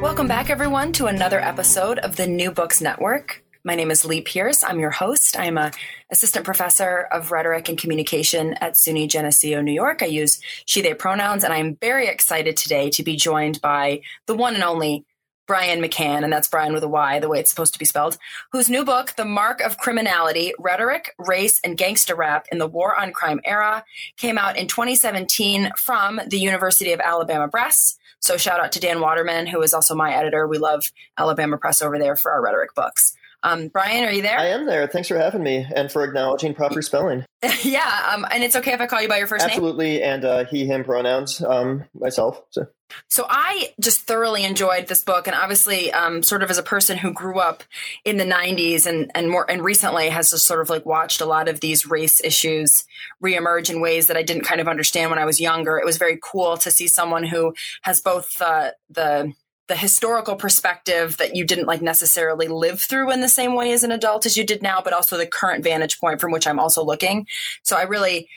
Welcome back, everyone, to another episode of the New Books Network. My name is Lee Pierce. I'm your host. I'm a assistant professor of rhetoric and communication at SUNY Geneseo, New York. I use she/they pronouns, and I'm very excited today to be joined by the one and only Bryan McCann, and that's Bryan with a Y, the way it's supposed to be spelled, whose new book, The Mark of Criminality Rhetoric, Race, and Gangsta Rap in the War on Crime Era, came out in 2017 from the University of Alabama Press. So shout out to Dan Waterman, who is also my editor. We love Alabama Press over there for our rhetoric books. Um, Bryan, are you there? I am there. Thanks for having me and for acknowledging proper spelling. yeah, um, and it's okay if I call you by your first Absolutely, name. Absolutely, and uh, he/him pronouns. Um, myself. So. So I just thoroughly enjoyed this book, and obviously, um, sort of as a person who grew up in the '90s and and more and recently has just sort of like watched a lot of these race issues reemerge in ways that I didn't kind of understand when I was younger. It was very cool to see someone who has both uh, the the historical perspective that you didn't like necessarily live through in the same way as an adult as you did now, but also the current vantage point from which I'm also looking. So I really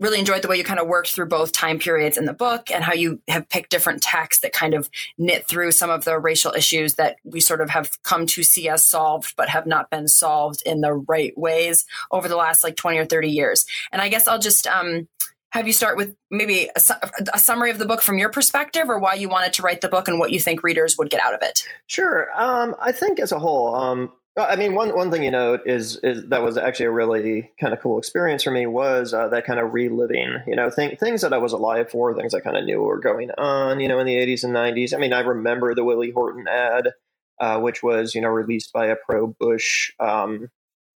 really enjoyed the way you kind of worked through both time periods in the book and how you have picked different texts that kind of knit through some of the racial issues that we sort of have come to see as solved but have not been solved in the right ways over the last like 20 or 30 years and i guess i'll just um, have you start with maybe a, a, summary of the book from your perspective or why you wanted to write the book and what you think readers would get out of it sure um, i think as a whole um, I mean, one one thing you note is is that was actually a really kind of cool experience for me was uh, that kind of reliving, you know, th- things that I was alive for, things I kind of knew were going on, you know, in the '80s and '90s. I mean, I remember the Willie Horton ad, uh, which was you know released by a pro-Bush um,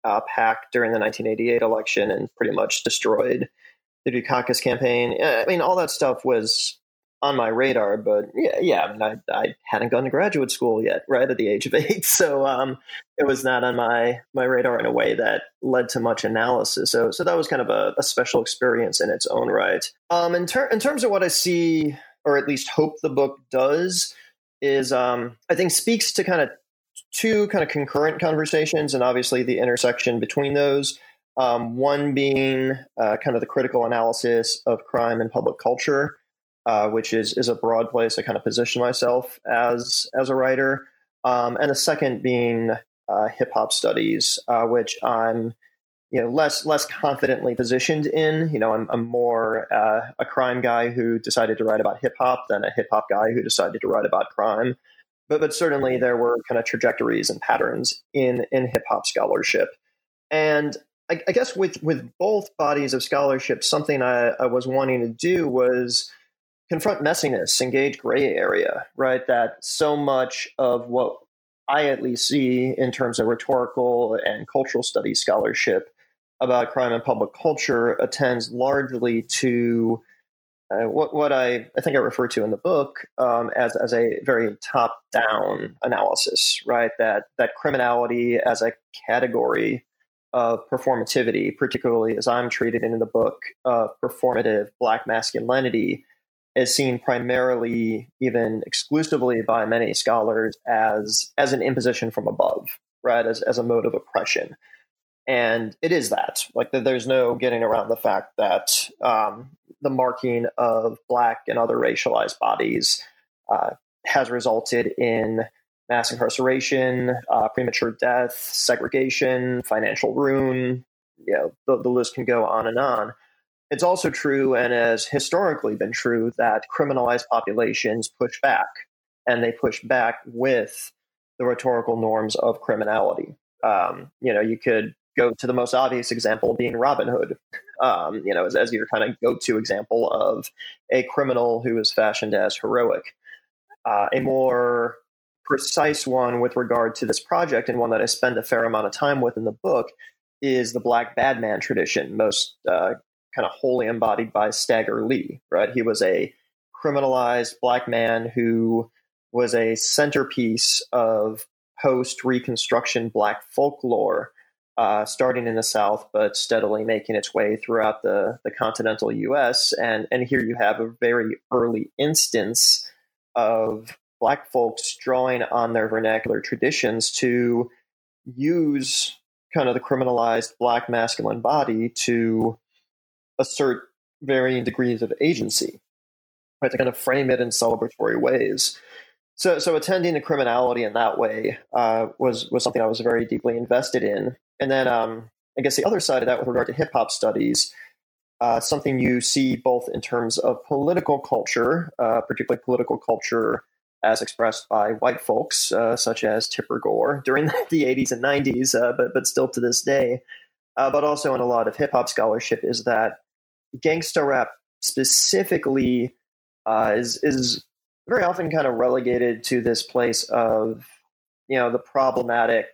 uh, PAC during the 1988 election and pretty much destroyed the Dukakis campaign. I mean, all that stuff was on my radar, but yeah, yeah I, mean, I, I, hadn't gone to graduate school yet, right at the age of eight, so um, it was not on my my radar in a way that led to much analysis. So, so that was kind of a, a special experience in its own right. Um, in, ter- in terms of what I see, or at least hope the book does, is um, I think speaks to kind of two kind of concurrent conversations, and obviously the intersection between those. Um, one being uh, kind of the critical analysis of crime and public culture uh, which is is a broad place I kind of position myself as as a writer, um, and the second being uh, hip hop studies, uh, which I'm you know less less confidently positioned in. You know, I'm, I'm more uh, a crime guy who decided to write about hip hop than a hip hop guy who decided to write about crime. But but certainly there were kind of trajectories and patterns in in hip hop scholarship, and I, I, guess with with both bodies of scholarship, something I, I was wanting to do was confront messiness, engage gray area, right? That so much of what I at least see in terms of rhetorical and cultural studies scholarship about crime and public culture attends largely to uh, what, what I, I think I refer to in the book um, as, as a very top down analysis, right? That, that criminality as a category of performativity, particularly as I'm treated in the book of performative black masculinity, is seen primarily, even exclusively by many scholars, as as an imposition from above, right? As as a mode of oppression, and it is that. Like, there's no getting around the fact that um, the marking of black and other racialized bodies uh, has resulted in mass incarceration, uh, premature death, segregation, financial ruin. You know, the, the list can go on and on. It's also true, and has historically been true, that criminalized populations push back, and they push back with the rhetorical norms of criminality. Um, you know, you could go to the most obvious example being Robin Hood, um, you know, as, as your kind of go to example of a criminal who is fashioned as heroic. Uh, a more precise one with regard to this project, and one that I spend a fair amount of time with in the book, is the Black Badman tradition, most uh, kind of wholly embodied by Stagger Lee, right? He was a criminalized black man who was a centerpiece of post Reconstruction black folklore, uh, starting in the South, but steadily making its way throughout the, the continental US. And, and here you have a very early instance of black folks drawing on their vernacular traditions to use kind of the criminalized black masculine body to assert varying degrees of agency, right? To kind of frame it in celebratory ways. so so attending to criminality in that way uh, was was something I was very deeply invested in. And then um, I guess the other side of that, with regard to hip hop studies, uh, something you see both in terms of political culture, uh, particularly political culture as expressed by white folks uh, such as Tipper Gore during the 80s and 90s, uh, but but still to this day, uh, but also in a lot of hip hop scholarship, is that gangsta rap specifically is is very often kind of relegated to this place of you know the problematic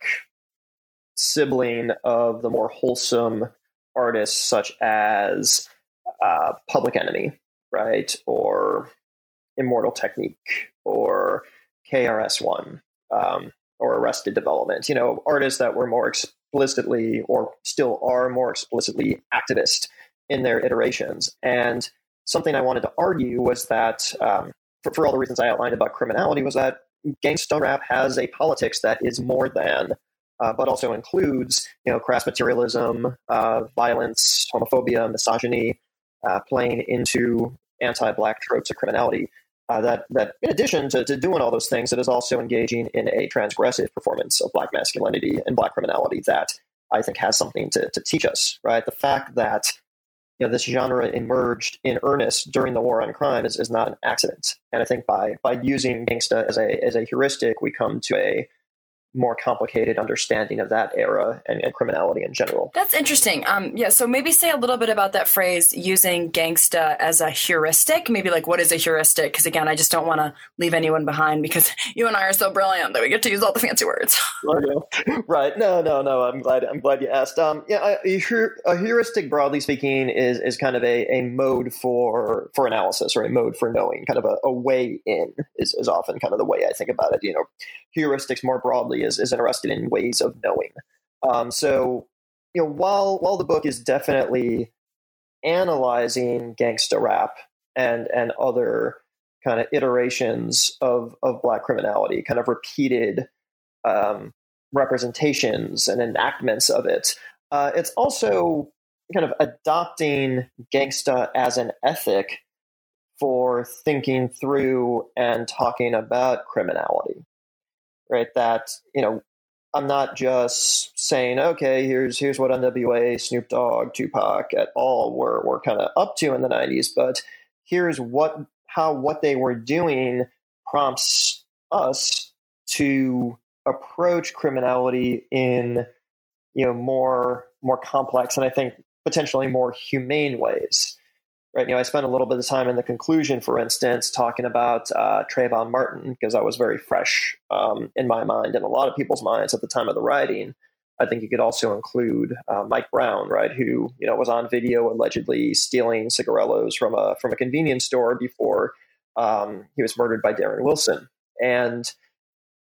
sibling of the more wholesome artists such as uh, Public Enemy, right, or Immortal Technique, or KRS One, um, or Arrested Development. You know, artists that were more explicitly, or still are more explicitly, activist in their iterations. And something I wanted to argue was that um, for, for all the reasons I outlined about criminality, was that gangsta rap has a politics that is more than, uh, but also includes, you know, crass materialism, uh, violence, homophobia, misogyny, uh, playing into anti-black tropes of criminality. Uh, that that in addition to, to doing all those things, it is also engaging in a transgressive performance of black masculinity and black criminality that I think has something to, to teach us. Right, the fact that you know, this genre emerged in earnest during the war on crime is, is not an accident. And I think by by using gangsta as a as a heuristic, we come to a more complicated understanding of that era and, and criminality in general. That's interesting. Um, yeah, so maybe say a little bit about that phrase using gangsta as a heuristic. Maybe like what is a heuristic? Because again, I just don't want to leave anyone behind because you and I are so brilliant that we get to use all the fancy words. right? No, no, no. I'm glad. I'm glad you asked. Um, yeah, a, a heuristic, broadly speaking, is is kind of a, a mode for for analysis or a mode for knowing, kind of a, a way in is, is often kind of the way I think about it. You know, heuristics more broadly is, is interested in ways of knowing. Um, so, you know, while while the book is definitely analyzing gangsta rap and and other kind of iterations of of black criminality, kind of repeated um, representations and enactments of it, uh, it's also kind of adopting gangsta as an ethic for thinking through and talking about criminality right? That you know, I'm not just saying, okay, here's here's what NWA, Snoop Dogg, Tupac, at all were were kind of up to in the '90s, but here's what how what they were doing prompts us to approach criminality in you know more more complex and I think potentially more humane ways right? You know, I spent a little bit of time in the conclusion, for instance, talking about uh, Trayvon Martin because that was very fresh um, in my mind and a lot of people's minds at the time of the writing. I think you could also include uh, Mike Brown, right, who you know was on video allegedly stealing cigarillos from a from a convenience store before um, he was murdered by Darren Wilson. And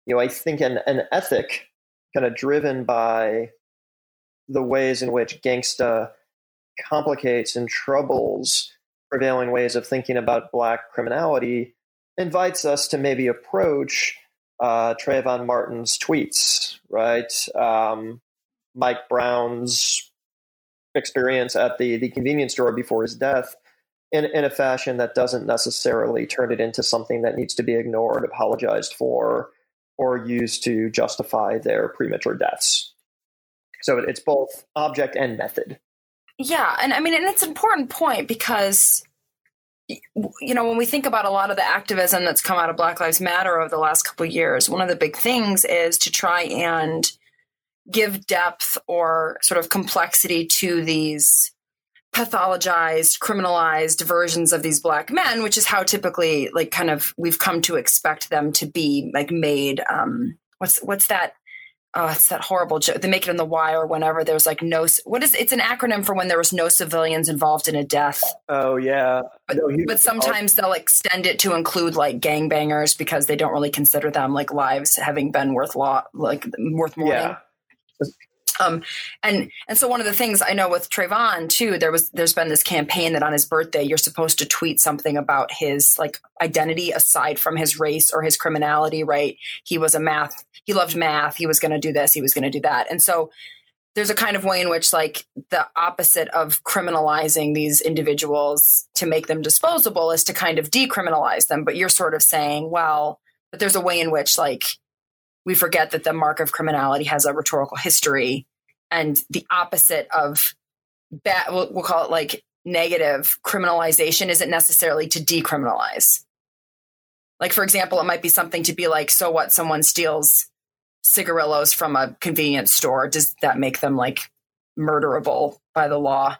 you know, I think an, an ethic kind of driven by the ways in which gangsta complicates and troubles prevailing ways of thinking about black criminality invites us to maybe approach uh, Trayvon Martin's tweets, right? Um, Mike Brown's experience at the, the convenience store before his death in, in a fashion that doesn't necessarily turn it into something that needs to be ignored, apologized for, or used to justify their premature deaths. So it's both object and method. Yeah, and I mean, and it's an important point because you know when we think about a lot of the activism that's come out of Black Lives Matter over the last couple of years, one of the big things is to try and give depth or sort of complexity to these pathologized criminalized versions of these black men which is how typically like kind of we've come to expect them to be like made um what's what's that oh, it's that horrible joke. They make it in the wire or whenever there's like no. What is? It's an acronym for when there was no civilians involved in a death. Oh yeah, but, no, but sometimes they'll extend it to include like gangbangers because they don't really consider them like lives having been worth law like worth mourning. Yeah. Um, and and so one of the things I know with Trayvon too, there was there's been this campaign that on his birthday you're supposed to tweet something about his like identity aside from his race or his criminality. Right? He was a math. He loved math. He was going to do this. He was going to do that. And so there's a kind of way in which like the opposite of criminalizing these individuals to make them disposable is to kind of decriminalize them. But you're sort of saying, well, but there's a way in which like we forget that the mark of criminality has a rhetorical history and the opposite of bad we'll, we'll call it like negative criminalization isn't necessarily to decriminalize. Like for example it might be something to be like so what? Someone steals cigarillos from a convenience store. Does that make them like murderable by the law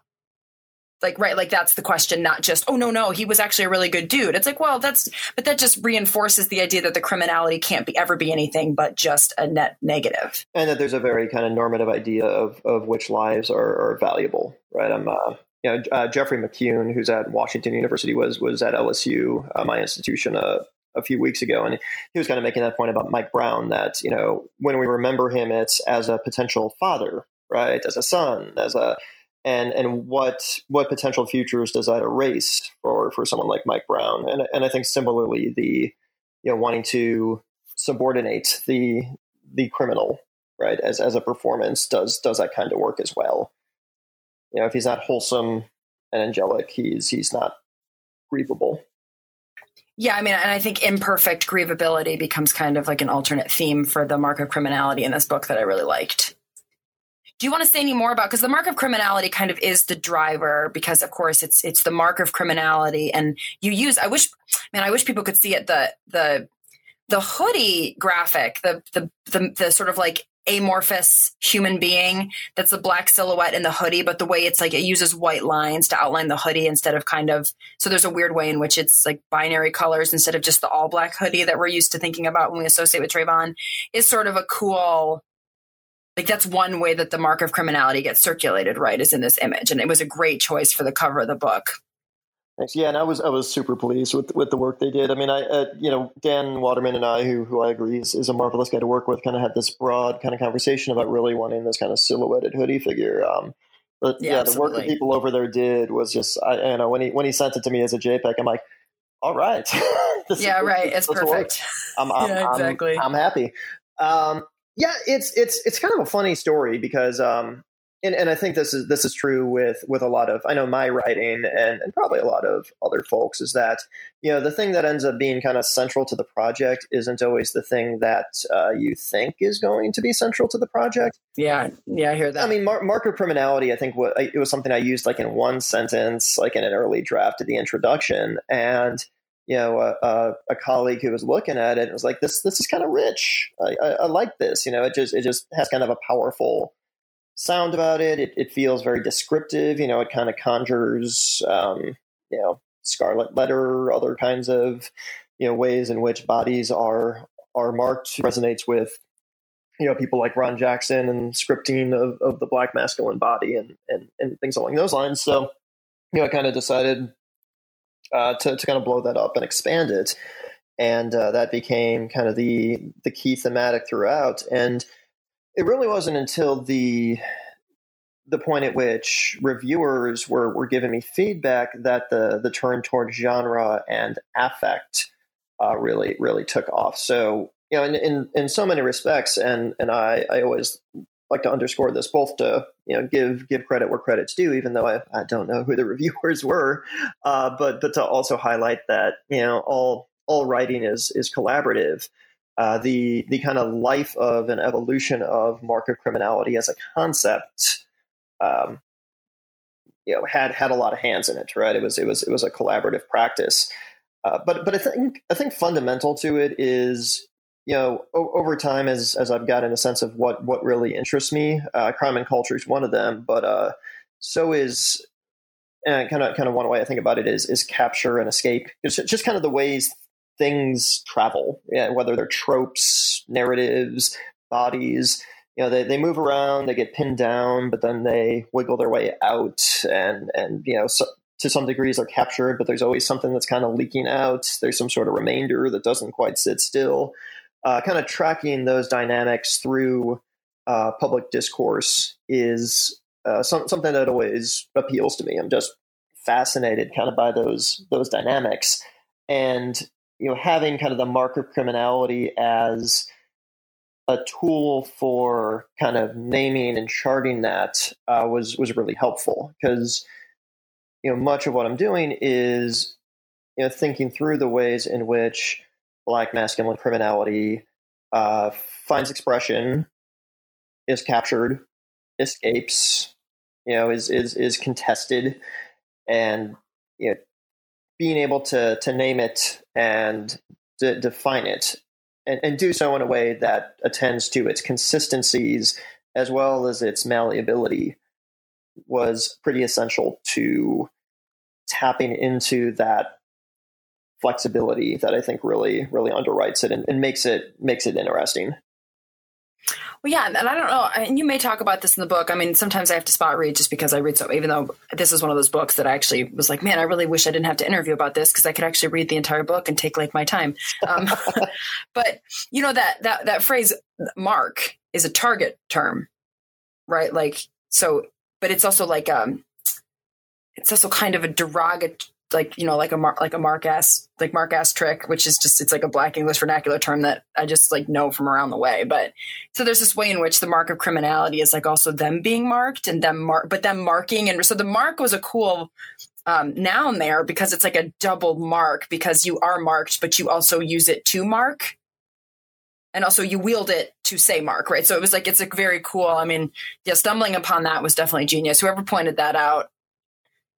like right like that's the question not just oh no no he was actually a really good dude. It's like well that's but that just reinforces the idea that the criminality can't be ever be anything but just a net negative. And that there's a very kind of normative idea of of which lives are, are valuable right? I'm uh you know uh, jeffrey mccune who's at washington university was was at lsu uh, my institution uh, a few weeks ago, and he was kind of making that point about Mike Brown that you know when we remember him, it's as a potential father, right, as a son, as a and and what what potential futures does that erase for for someone like Mike Brown? And and I think similarly the you know wanting to subordinate the the criminal right as as a performance does does that kind of work as well. You know, if he's not wholesome and angelic, he's he's not grievable. Yeah, I mean, and I think imperfect grievability becomes kind of like an alternate theme for the mark of criminality in this book that I really liked. Do you want to say any more about because the mark of criminality kind of is the driver because of course it's it's the mark of criminality. And you use I wish man I wish people could see it the the the hoodie graphic the the the, the sort of like amorphous human being that's a black silhouette in the hoodie but the way it's like it uses white lines to outline the hoodie instead of kind of so there's a weird way in which it's like binary colors instead of just the all black hoodie that we're used to thinking about when we associate with Trayvon is sort of a cool like that's one way that the mark of criminality gets circulated right is in this image and it was a great choice for the cover of the book Thanks. Yeah, and I was I was super pleased with with the work they did. I mean, I uh, you know Dan Waterman and I, who who I agree is, is a marvelous guy to work with, kind of had this broad kind of conversation about really wanting this kind of silhouetted hoodie figure. Um, but yeah, yeah the work that people over there did was just I you know when he when he sent it to me as a JPEG, I'm like, all right, yeah, right, it's perfect. I'm, I'm, yeah, exactly. I'm, I'm happy. Um, yeah, it's it's it's kind of a funny story because um, and, and I think this is this is true with with a lot of I know my writing and, and probably a lot of other folks is that you know the thing that ends up being kind of central to the project isn't always the thing that uh, you think is going to be central to the project. Yeah, yeah, I hear that. I mean, mar- marker criminality. I think what, it was something I used like in one sentence, like in an early draft of the introduction, and you know, a, a, colleague who was looking at it was like, "This, this is kind of rich. I, I, I, like this. You know, it just, it just has kind of a powerful sound about it. It, it feels very descriptive. You know, it kind of conjures, um, you know, scarlet letter, other kinds of, you know, ways in which bodies are are marked. Resonates with, you know, people like Ron Jackson and scripting of, of the black masculine body and, and and things along those lines. So, you know, I kind of decided uh, to, to kind of blow that up and expand it. And uh, that became kind of the the key thematic throughout. And it really wasn't until the the point at which reviewers were, were giving me feedback that the the turn towards genre and affect uh, really really took off. So you know, in, in, in so many respects, and and I, I always like to underscore this both to you know give give credit where credit's due, even though I, I don't know who the reviewers were, uh, but but to also highlight that you know all all writing is is collaborative. Uh, the the kind of life of an evolution of mark of criminality as a concept, um, you know, had had a lot of hands in it. Right, it was it was it was a collaborative practice. Uh, but but I think I think fundamental to it is you know, o- over time, as as I've gotten a sense of what what really interests me, uh, crime and culture is one of them. But uh, so is and kind of kind of one way I think about it is is capture and escape. It's just kind of the ways things travel, yeah, whether they're tropes, narratives, bodies. You know, they, they move around, they get pinned down, but then they wiggle their way out, and and you know, so, to some degrees they're captured, but there's always something that's kind of leaking out. There's some sort of remainder that doesn't quite sit still uh, kind of tracking those dynamics through uh, public discourse is uh, some, something that always appeals to me. I'm just fascinated kind of by those those dynamics, and you know, having kind of the mark of criminality as a tool for kind of naming and charting that uh, was was really helpful because you know much of what I'm doing is you know thinking through the ways in which black masculine criminality uh, finds expression, is captured, escapes, you know, is is is contested, and you know, being able to to name it and de- define it, and, and do so in a way that attends to its consistencies as well as its malleability was pretty essential to tapping into that flexibility that I think really really underwrites it and, and makes it makes it interesting. Well, yeah, and I don't know. And you may talk about this in the book. I mean, sometimes I have to spot read just because I read so. Even though this is one of those books that I actually was like, man, I really wish I didn't have to interview about this because I could actually read the entire book and take like my time. Um, but you know that that that phrase "mark" is a target term, right? Like so, but it's also like um, it's also kind of a derogatory like you know like a mar- like a mark ass like mark ass trick which is just it's like a black english vernacular term that i just like know from around the way. But so there's this way in which the mark of criminality is like also them being marked and them mark but them marking and so the mark was a cool um, noun there because it's like a double mark because you are marked but you also use it to mark. And also you wield it to say mark right? So it was like it's like very cool. I mean yeah stumbling upon that was definitely genius. Whoever pointed that out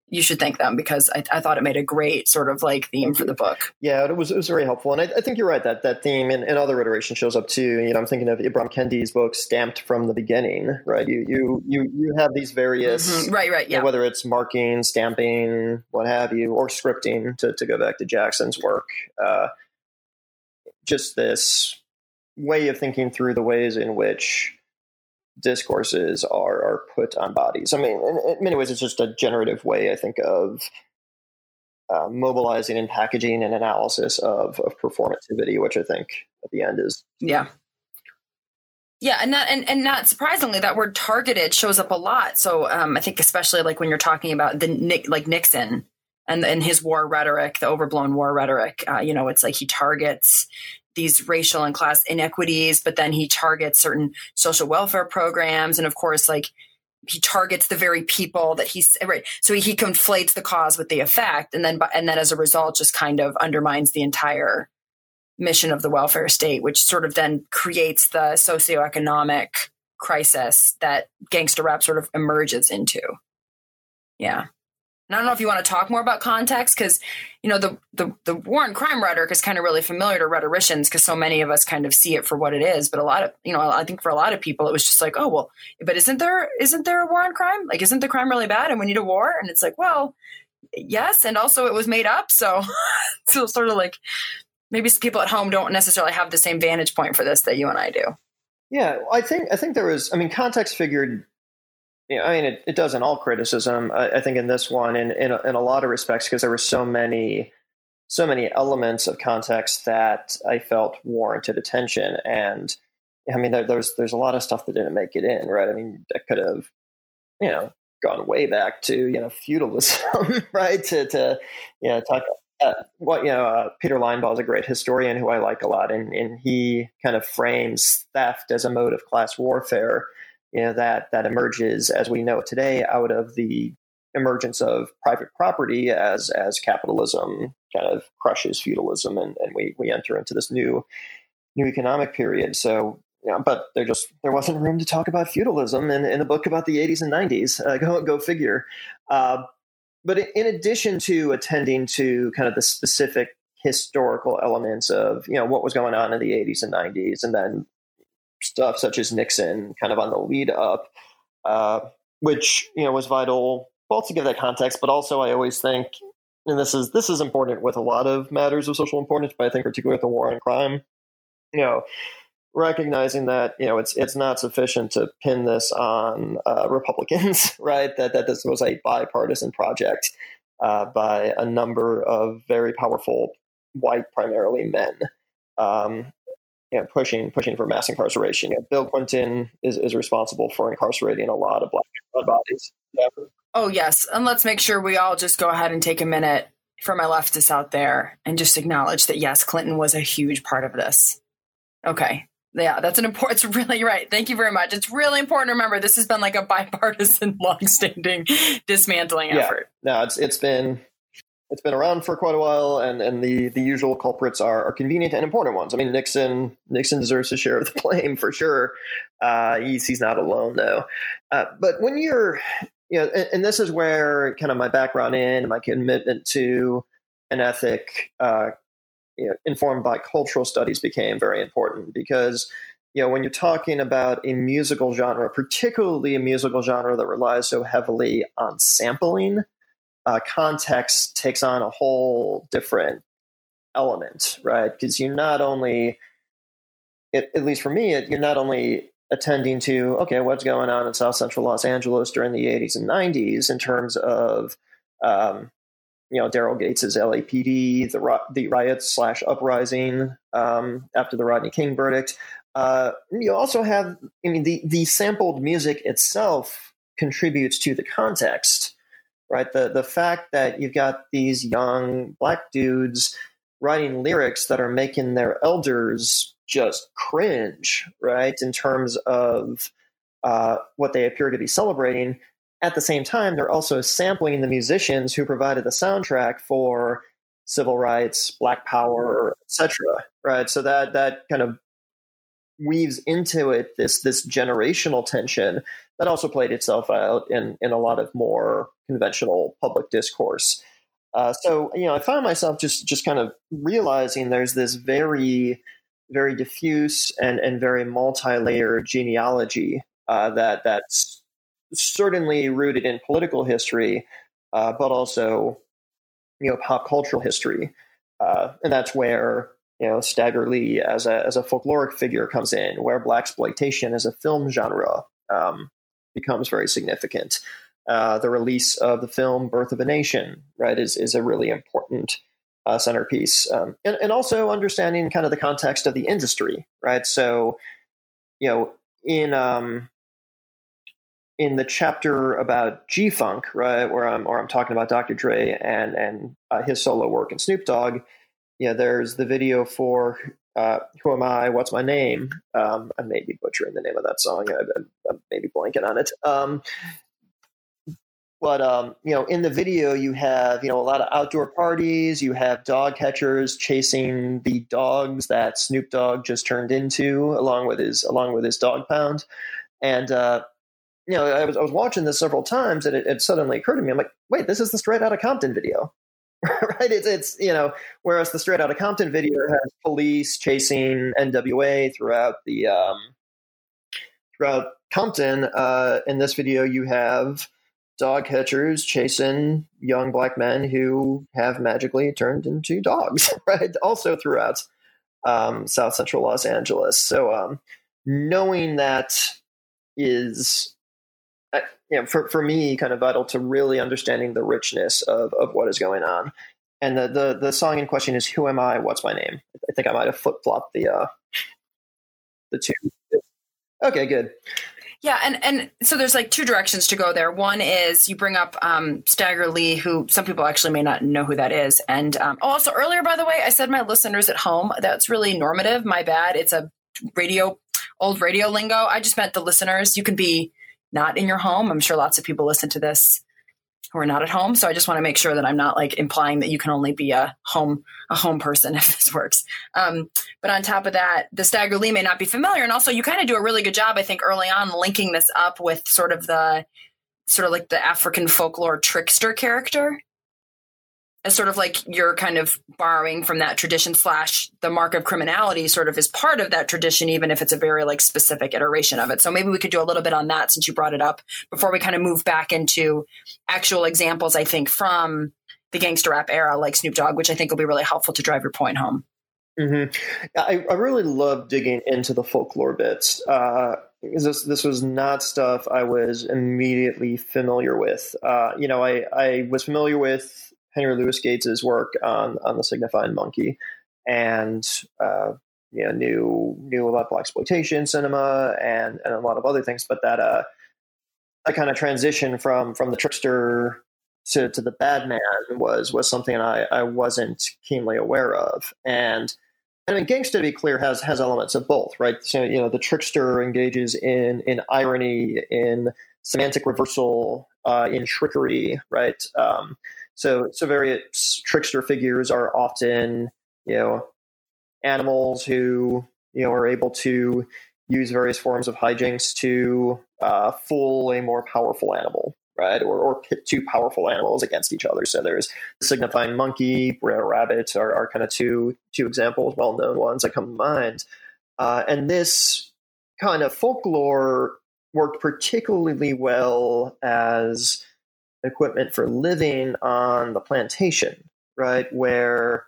you should thank them because I, I, thought it made a great sort of like theme for the book. Yeah, it was it was very helpful, and I, I think you're right that that theme in, in, other iterations shows up too. You know, I'm thinking of Ibram Kendi's book, Stamped from the Beginning. Right, you you you you have these various mm-hmm. right right yeah you know, whether it's marking, stamping, what have you, or scripting to to go back to Jackson's work. Uh, just this way of thinking through the ways in which discourses are are put on bodies. I mean, in, in many ways, it's just a generative way, I think, of uh, mobilizing and packaging and analysis of of performativity, which I think at the end is yeah. Yeah, and not and, and not surprisingly, that word targeted shows up a lot. So um, I think especially like when you're talking about the Nick like Nixon and and his war rhetoric, the overblown war rhetoric. Uh, you know, it's like he targets these racial and class inequities, but then he targets certain social welfare programs. And of course, like he targets the very people that he's right. So he, conflates the cause with the effect. And then, and then as a result, just kind of undermines the entire mission of the welfare state, which sort of then creates the socioeconomic crisis that gangster rap sort of emerges into. Yeah. And I don't know if you want to talk more about context because, you know, the, the, the war and crime rhetoric is kind of really familiar to rhetoricians because so many of us kind of see it for what it is. But a lot of, you know, I think for a lot of people, it was just like, oh, well, but isn't there, isn't there a war on crime? Like, isn't the crime really bad and we need a war? And it's like, well, yes. And also it was made up. So, so sort of like maybe people at home don't necessarily have the same vantage point for this that you and I do. Yeah, I think I think there was. I mean, context figured yeah, I mean, it, it does in all criticism. I, I think in this one, in in a, in a lot of respects, because there were so many, so many elements of context that I felt warranted attention. And I mean, there, there's there's a lot of stuff that didn't make it in, right? I mean, that could have, you know, gone way back to you know feudalism, right? To to you know talk. Uh, what you know, uh, Peter Linebaugh is a great historian who I like a lot, and and he kind of frames theft as a mode of class warfare you know that that emerges as we know today out of the emergence of private property as as capitalism kind of crushes feudalism and, and we we enter into this new new economic period. So know, but there just there wasn't room to talk about feudalism in, in a book about the 80s and 90s uh, go go figure. Uh, but in addition to attending to kind of the specific historical elements of you know what was going on in the 80s and 90s and then stuff such as Nixon kind of on the lead up, uh, which you know was vital both to give that context, but also I always think, and this is this is important with a lot of matters of social importance, but I think particularly with the war on crime, you know, recognizing that you know it's it's not sufficient to pin this on uh, Republicans, right? That that this was a bipartisan project uh, by a number of very powerful white, primarily men. Um, you know, pushing pushing for mass incarceration. You know, Bill Clinton is, is responsible for incarcerating a lot of black bodies. Yeah. Oh yes, and let's make sure we all just go ahead and take a minute for my leftists out there and just acknowledge that yes, Clinton was a huge part of this. Okay. Yeah, that's an important. It's really right. Thank you very much. It's really important to remember this has been like a bipartisan, long-standing dismantling yeah. effort. No, it's it's been it's been around for quite a while, and, and the, the usual culprits are, are convenient and important ones. I mean, Nixon Nixon deserves his share of the blame for sure. Uh, he's he's not alone though. Uh, but when you're, you know, and, and, this is where kind of my background in my commitment to an ethic, uh, you know, informed by cultural studies became very important because you know when you're talking about a musical genre, particularly a musical genre that relies so heavily on sampling uh, context takes on a whole different element, right? Because you're not only, it, at least for me, it, you're not only attending to okay, what's going on in South Central Los Angeles during the 80s and 90s in terms of, um, you know, Daryl Gates's LAPD, the the riots slash uprising um, after the Rodney King verdict. Uh, you also have, I mean, the the sampled music itself contributes to the context right? The the fact that you've got these young black dudes writing lyrics that are making their elders just cringe, right? In terms of uh, what they appear to be celebrating. At the same time, they're also sampling the musicians who provided the soundtrack for civil rights, Black Power, etc. Right? So that that kind of weaves into it this this generational tension that also played itself out in in a lot of more conventional public discourse. Uh, so you know, I found myself just just kind of realizing there's this very very diffuse and and very multi-layered genealogy uh, that that's certainly rooted in political history, uh, but also you know pop cultural history, uh, and that's where you know Stagger Lee as a as a folkloric figure comes in, where blaxploitation as a film genre um, becomes very significant. Uh, the release of the film Birth of a Nation, right, is is a really important uh, centerpiece, um, and and also understanding kind of the context of the industry, right? So, you know, in um, in the chapter about G Funk, right, where I'm or I'm talking about Dr. Dre and and uh, his solo work and Snoop Dogg, yeah, there's the video for uh, "Who Am I? What's My Name?" Um, I may be butchering the name of that song. I, am maybe blanking on it. Um, but um, you know, in the video, you have you know a lot of outdoor parties. You have dog catchers chasing the dogs that Snoop Dogg just turned into, along with his along with his dog pound. And uh, you know, I was I was watching this several times, and it, it suddenly occurred to me, I'm like, wait, this is the Straight Outta Compton video. right? It's it's you know, whereas the Straight Outta Compton video has police chasing NWA throughout the um, throughout Compton. Uh, in this video, you have dog catchers chasing young black men who have magically turned into dogs, right? Also throughout um, South Central Los Angeles. So um, knowing that is you know, for, for me, kind of vital to really understanding the richness of, of what is going on. And the, the, the song in question is "Who Am I? What's My Name?" I think I might have flip flopped the uh, the two. Okay, good. Yeah, and and so there's like two directions to go there. One is you bring up um, Stagger Lee, who some people actually may not know who that is. And um, also earlier, by the way, I said my listeners at home. That's really normative. My bad. It's a radio old radio lingo. I just meant the listeners. You can be not in your home. I'm sure lots of people listen to this who are not at home. So I just want to make sure that I'm not like implying that you can only be a home a home person if this works. Um, but on top of that, the Stagger Lee may not be familiar, and also you kind of do a really good job, I think, early on linking this up with sort of the sort of like the African folklore trickster character as sort of like you're kind of borrowing from that tradition slash the mark of criminality sort of is part of that tradition even if it's a very like specific iteration of it so maybe we could do a little bit on that since you brought it up before we kind of move back into actual examples i think from the gangster rap era like snoop dogg which i think will be really helpful to drive your point home mm-hmm. I, I, really love digging into the folklore bits uh, this this was not stuff I was immediately familiar with. Uh, you know, I, I was familiar with Henry Louis Gates's work on on the signifying monkey, and uh, you know knew knew about blaxploitation cinema and and a lot of other things. But that uh, that kind of transition from from the trickster to to the bad man was was something I I wasn't keenly aware of, and. I mean, Gangsta, to be clear, has has elements of both, right? So, you know, the trickster engages in in irony, in semantic reversal, uh, in trickery, right? Um, So, various trickster figures are often, you know, animals who you know are able to use various forms of hijinks to uh, fool a more powerful animal, right? Or, or pit two powerful animals against each other. So there's the signifying monkey, Br'er Rabbit are, are kind of two two examples, well known ones that come to mind. Uh, and this kind of folklore worked particularly well as equipment for living on the plantation, right? Where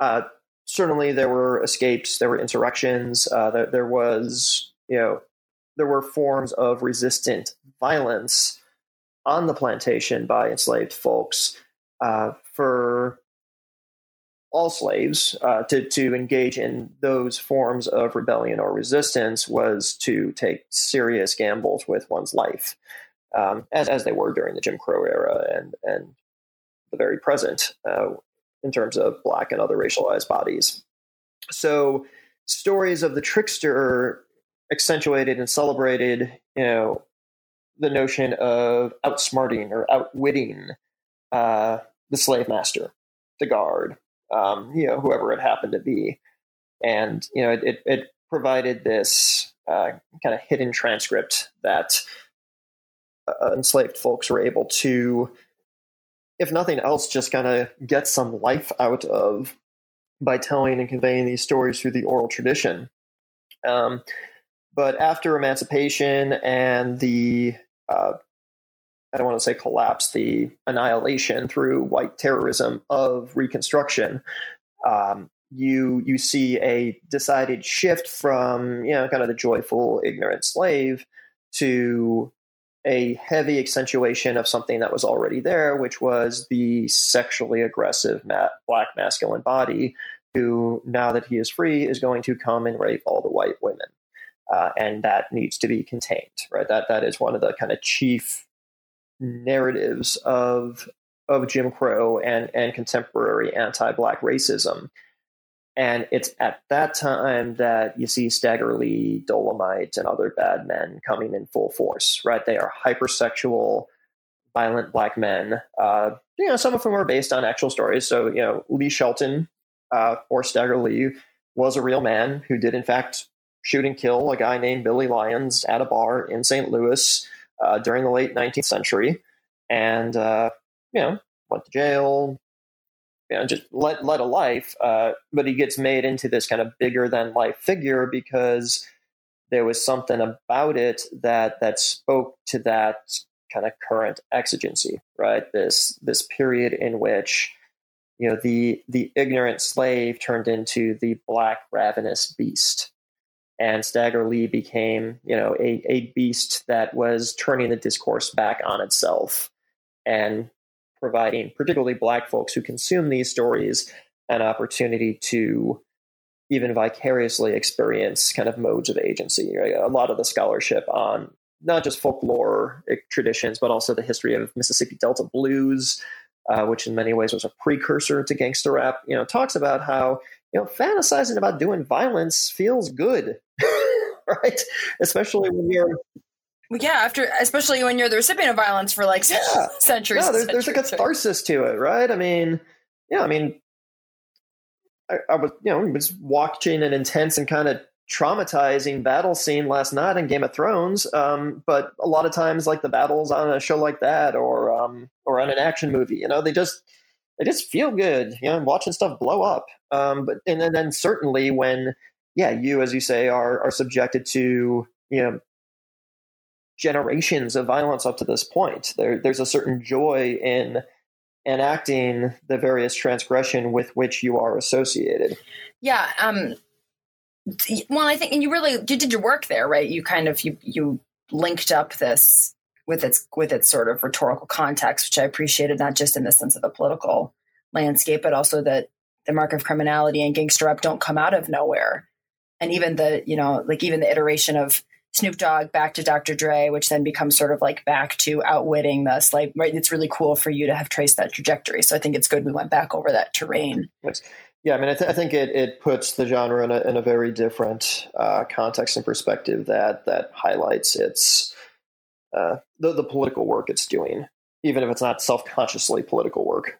uh, certainly there were escapes, there were insurrections, uh, there, there was, you know, there were forms of resistant violence on the plantation by enslaved folks uh, for all slaves uh, to, to engage in those forms of rebellion or resistance was to take serious gambles with one's life, um, as, as they were during the Jim Crow era and, and the very present uh, in terms of black and other racialized bodies. So stories of the trickster accentuated and celebrated, you know, the notion of outsmarting or outwitting uh, the slave master, the guard, um, you know, whoever it happened to be. And, you know, it, it, provided this uh, kind of hidden transcript that uh, enslaved folks were able to, if nothing else, just kind of get some life out of by telling and conveying these stories through the oral tradition. Um, but after emancipation and the uh, I don't want to say collapse, the annihilation through white terrorism of Reconstruction, um, you you see a decided shift from you know kind of the joyful ignorant slave to a heavy accentuation of something that was already there, which was the sexually aggressive ma- black masculine body, who now that he is free is going to come and rape all the white women, uh, and that needs to be contained. Right, that that is one of the kind of chief narratives of of Jim Crow and and contemporary anti-black racism. And it's at that time that you see Stagger Lee, Dolemite, and other bad men coming in full force. Right, they are hypersexual, violent black men. Uh, you know, some of them are based on actual stories. So you know, Lee Shelton uh, or Stagger Lee was a real man who did in fact shoot and kill a guy named Billy Lyons at a bar in St. Louis uh, during the late 19th century, and uh, you know went to jail. You know, just led led a life, uh, but he gets made into this kind of bigger than life figure because there was something about it that that spoke to that kind of current exigency, right? This this period in which you know the the ignorant slave turned into the black ravenous beast and Stagger Lee became, you know, a, a beast that was turning the discourse back on itself and providing particularly black folks who consume these stories an opportunity to even vicariously experience kind of modes of agency. Right? A lot of the scholarship on not just folklore traditions, but also the history of Mississippi Delta blues, uh, which in many ways was a precursor to gangster rap, you know, talks about how you know, fantasizing about doing violence feels good, right? Especially when you're yeah, after especially when you're the recipient of violence for like yeah. centuries. Yeah, there's, there's a catharsis to it, right? I mean, yeah, I mean, I, I was you know was watching an intense and kind of traumatizing battle scene last night in Game of Thrones, um, but a lot of times, like the battles on a show like that, or um, or on an action movie, you know, they just they just feel good, you know, watching stuff blow up. Um, but and then, then certainly when, yeah, you as you say are are subjected to you know generations of violence up to this point. There, there's a certain joy in enacting the various transgression with which you are associated. Yeah. Um, well, I think, and you really you did your work there, right? You kind of you you linked up this with its with its sort of rhetorical context, which I appreciated not just in the sense of the political landscape, but also that the mark of criminality and gangster up don't come out of nowhere. And even the, you know, like even the iteration of Snoop Dogg back to Dr. Dre, which then becomes sort of like back to outwitting the slave. Right? It's really cool for you to have traced that trajectory. So I think it's good we went back over that terrain. Yes. Yeah, I mean, I, th- I, think it, it puts the genre in a, in a very different uh, context and perspective that that highlights its uh, the, the political work it's doing. even if it's not self-consciously political work.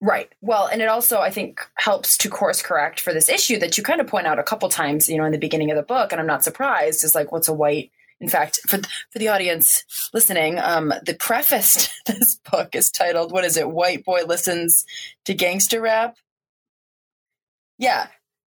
Right. Well, and it also, I think, helps to course correct for this issue that you kind of point out a couple times, you know, in the beginning of the book, and I'm not surprised, is like, what's a white in fact, for for the audience listening, um, the preface to this book is titled "What is it? White boy listens to gangster rap." Yeah,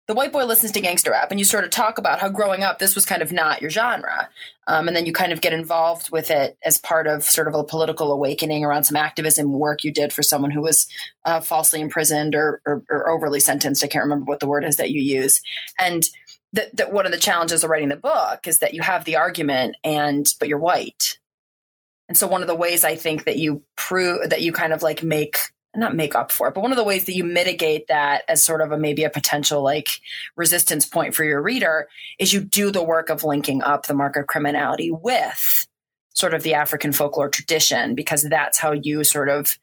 the white boy listens to gangster rap, and you sort of talk about how growing up this was kind of not your genre, um, and then you kind of get involved with it as part of sort of a political awakening around some activism work you did for someone who was uh, falsely imprisoned or, or, or overly sentenced. I can't remember what the word is that you use, and that, that one of the challenges of writing the book is that you have the argument and but you're white. And so one of the ways i think that you prove that you kind of like make not make up for it but one of the ways that you mitigate that as sort of a maybe a potential like resistance point for your reader is you do the work of linking up the mark of criminality with sort of the african folklore tradition because that's how you sort of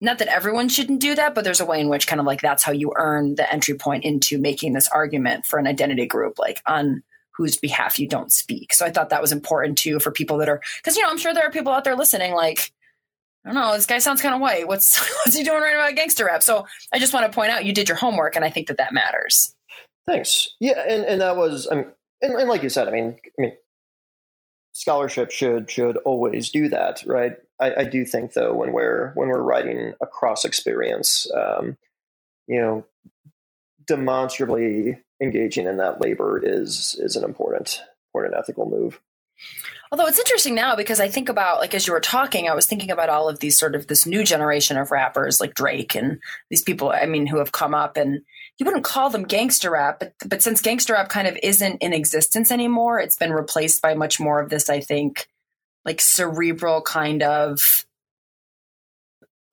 not that everyone shouldn't do that, but there's a way in which kind of like that's how you earn the entry point into making this argument for an identity group, like on whose behalf you don't speak. So I thought that was important too for people that are because you know I'm sure there are people out there listening like I don't know this guy sounds kind of white. What's what's he doing right about gangster rap? So I just want to point out you did your homework, and I think that that matters. Thanks. Yeah, and and that was I mean, and, and like you said, I mean, I mean, scholarship should should always do that, right? I, I, do think though when we're when we're writing across experience, um, you know, demonstrably engaging in that labor is is an important important ethical move. Although it's interesting now because I think about like as you were talking, I was thinking about all of these sort of this new generation of rappers like Drake and these people. I mean, who have come up and you wouldn't call them gangster rap, but but since gangster rap kind of isn't in existence anymore, it's been replaced by much more of this. I think like cerebral kind of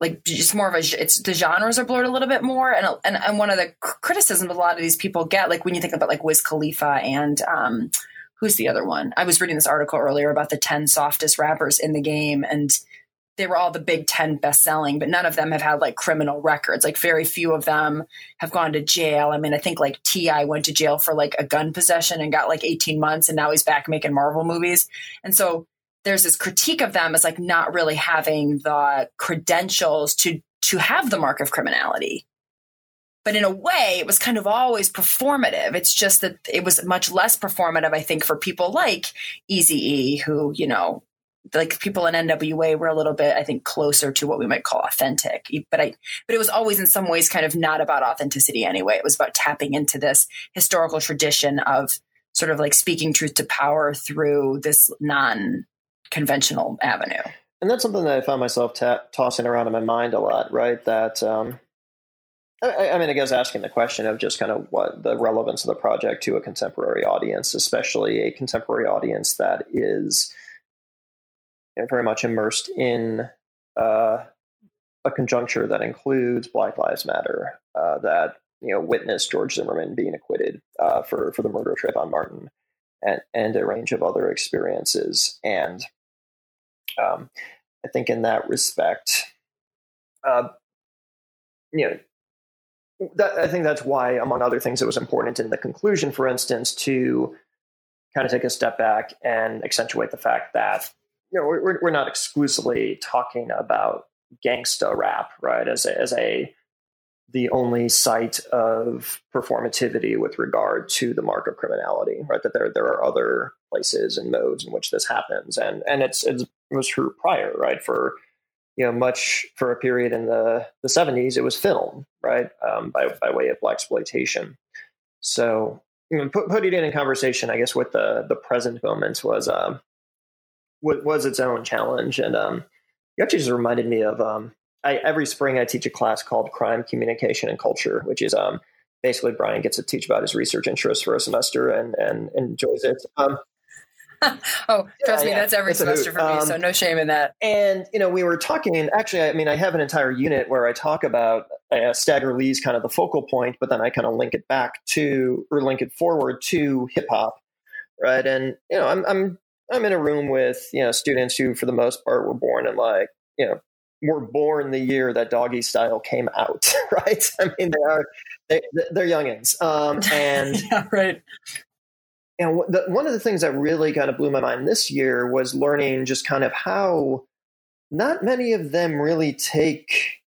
like just more of a it's the genres are blurred a little bit more and and, and one of the criticisms a lot of these people get like when you think about like Wiz Khalifa and um who's the other one? I was reading this article earlier about the 10 softest rappers in the game and they were all the big 10 best selling but none of them have had like criminal records. Like very few of them have gone to jail. I mean i think like T.I. went to jail for like a gun possession and got like 18 months and now he's back making marvel movies. And so there's this critique of them as like not really having the credentials to to have the mark of criminality but in a way it was kind of always performative it's just that it was much less performative i think for people like Eazy who you know like people in nwa were a little bit i think closer to what we might call authentic but i but it was always in some ways kind of not about authenticity anyway it was about tapping into this historical tradition of sort of like speaking truth to power through this non conventional avenue. And that's something that I found myself ta- tossing around in my mind a lot, right? That, um, I, I, mean, I guess asking the question of just kind of what the relevance of the project to a contemporary audience, especially a contemporary audience that is very much immersed in uh, a conjuncture that includes Black Lives Matter, uh, that you know witnessed George Zimmerman being acquitted uh, for for the murder of Trayvon Martin, and, and a range of other experiences, and um, I think in that respect, uh, you know, that, I think that's why, among other things, it was important in the conclusion, for instance, to kind of take a step back and accentuate the fact that you know we're, we're not exclusively talking about gangsta rap, right? As a, as a the only site of performativity with regard to the mark of criminality, right? That there there are other places and modes in which this happens, and and it's, it's it was true prior, right? For you know, much for a period in the the seventies, it was film, right? Um, by by way of blaxploitation. So you know, put put it in conversation, I guess, with the the present moments was um was its own challenge, and um, it actually just reminded me of um I, every spring I teach a class called Crime, Communication, and Culture, which is um, basically Bryan gets to teach about his research interests for a semester and, and enjoys it. Um, oh, trust yeah, me, yeah. that's every semester for me, um, so no shame in that. And you know, we were talking. Actually, I mean, I have an entire unit where I talk about uh, Stagger Lee's kind of the focal point, but then I kind of link it back to or link it forward to hip hop, right? And you know, I'm I'm I'm in a room with you know students who, for the most part, were born in like you know were born the year that Doggystyle came out, right? I mean, they are they, they're youngins, um, and yeah, right. And the, one of the things that really kind of blew my mind this year was learning just kind of how not many of them really take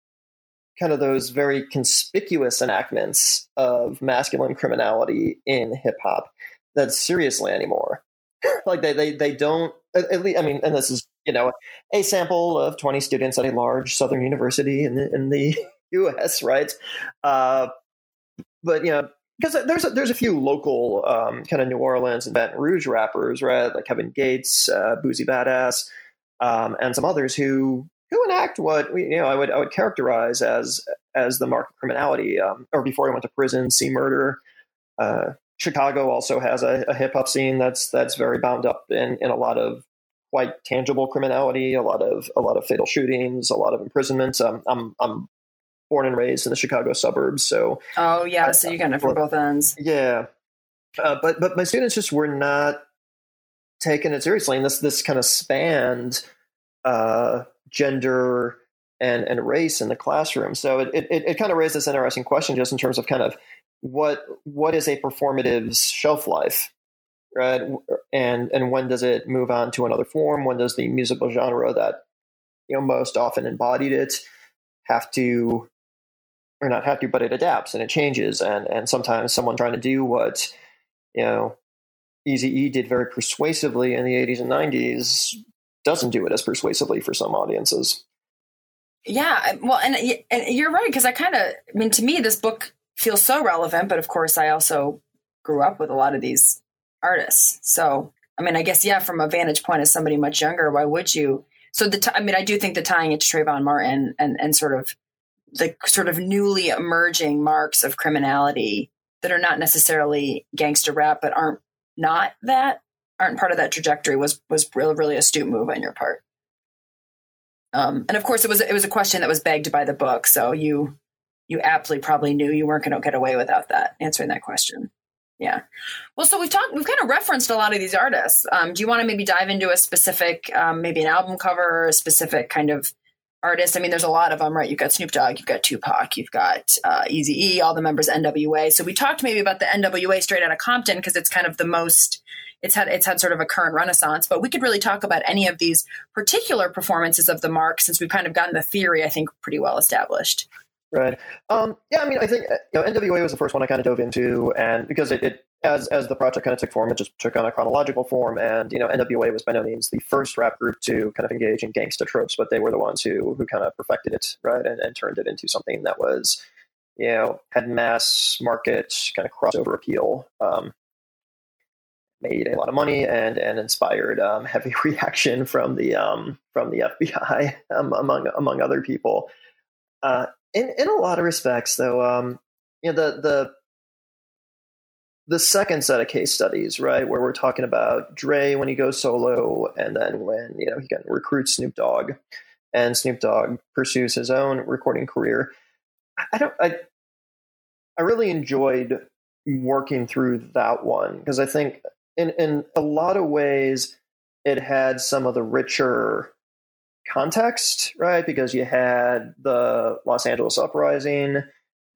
kind of those very conspicuous enactments of masculine criminality in hip hop that seriously anymore. like they, they they don't at least I mean, and this is you know a sample of twenty students at a large Southern university in the in the U.S. Right, uh, but you know because there's a, there's a few local um, kind of New Orleans and Baton Rouge rappers, right, like Kevin Gates, uh, Boosie Badass, um, and some others who who enact what you know I would I would characterize as as the mark of criminality. Um, or before he went to prison, C-Murder. Uh, Chicago also has a, a hip hop scene that's that's very bound up in, in a lot of quite tangible criminality, a lot of a lot of fatal shootings, a lot of imprisonments. Um, I'm I'm born and raised in the Chicago suburbs, so oh yeah, so you kind of from both ends. Yeah, uh, but but my students just were not taking it seriously, and this this kind of spanned uh, gender and and race in the classroom. So it, it, it kind of raised this interesting question just in terms of kind of what what is a performative's shelf life, right? And and when does it move on to another form? When does the musical genre that you know most often embodied it have to or not to, but it adapts and it changes. And and sometimes someone trying to do what you know Easy E did very persuasively in the 80s and 90s doesn't do it as persuasively for some audiences. Yeah, well, and, and you're right because I kind of, I mean, to me, this book feels so relevant. But of course, I also grew up with a lot of these artists. So, I mean, I guess yeah, from a vantage point as somebody much younger, why would you? So the, t- I mean, I do think the tying it to Trayvon Martin and and sort of the sort of newly emerging marks of criminality that are not necessarily gangster rap, but aren't not that aren't part of that trajectory was was really, really astute move on your part. Um, and of course, it was it was a question that was begged by the book, so you you aptly probably knew you weren't going to get away without that answering that question. Yeah. Well, so we've talked, we've kind of referenced a lot of these artists. Um, do you want to maybe dive into a specific, um, maybe an album cover, or a specific kind of artist? I mean, there's a lot of them, right? You've got Snoop Dogg, you've got Tupac, you've got uh, Easy E, all the members NWA. So we talked maybe about the NWA straight out of Compton because it's kind of the most it's had it's had sort of a current renaissance. But we could really talk about any of these particular performances of the mark since we've kind of gotten the theory, I think, pretty well established. Right. Um, yeah. I mean, I think you know, NWA was the first one I kind of dove into, and because it, it as as the project kind of took form, it just took on a chronological form. And you know, NWA was by no means the first rap group to kind of engage in gangsta tropes, but they were the ones who who kind of perfected it, right, and, and turned it into something that was, you know, had mass market kind of crossover appeal. Um, made a lot of money and and inspired um, heavy reaction from the um, from the FBI um, among among other people. Uh, in in a lot of respects, though, um, you know the the the second set of case studies, right, where we're talking about Dre when he goes solo, and then when you know he can recruit Snoop Dogg, and Snoop Dogg pursues his own recording career. I don't. I I really enjoyed working through that one because I think in in a lot of ways it had some of the richer context, right? Because you had the Los Angeles uprising,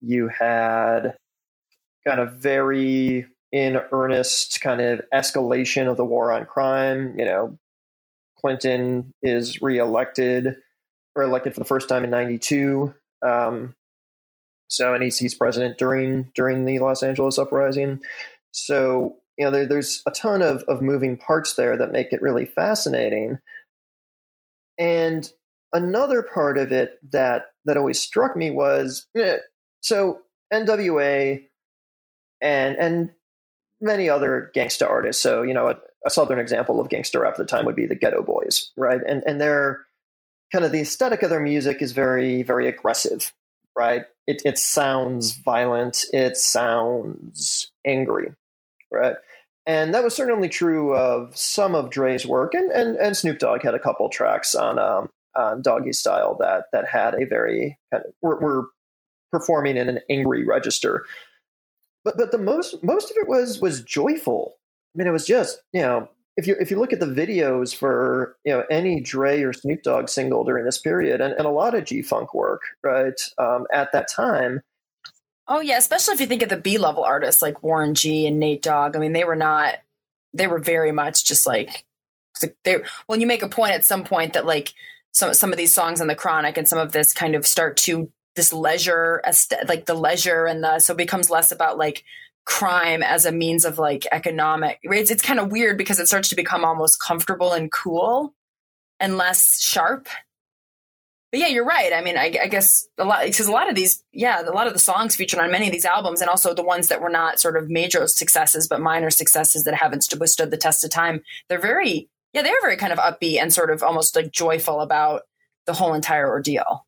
you had kind of very in earnest kind of escalation of the war on crime. You know, Clinton is reelected or elected for the first time in '92. Um, so, and he's, he's president during during the Los Angeles uprising. So, you know, there, there's a ton of of moving parts there that make it really fascinating. And another part of it that that always struck me was eh, so NWA and and many other gangsta artists. So you know, a, a southern example of gangster rap at the time would be the Geto Boys, right? And and their kind of the aesthetic of their music is very very aggressive, right? It it sounds violent. It sounds angry, right? And that was certainly true of some of Dre's work, and and, and Snoop Dogg had a couple tracks on um, on Doggystyle that that had a very kind of were, were performing in an angry register. But but the most most of it was was joyful. I mean, it was just you know if you if you look at the videos for you know any Dre or Snoop Dogg single during this period, and, and a lot of G Funk work, right um, at that time, Oh yeah, especially if you think of the B level artists like Warren G and Nate Dogg. I mean, they were not. They were very much just like they. Well, you make a point at some point that like some some of these songs on the Chronic and some of this kind of start to this leisure like the leisure and the so it becomes less about like crime as a means of like economic it's, it's kind of weird because it starts to become almost comfortable and cool and less sharp. But yeah you're right. I mean i, I guess a lot because a lot of these yeah a lot of the songs featured on many of these albums and also the ones that were not sort of major successes but minor successes that haven't withstood the test of time they're very yeah they're very kind of upbeat and sort of almost like joyful about the whole entire ordeal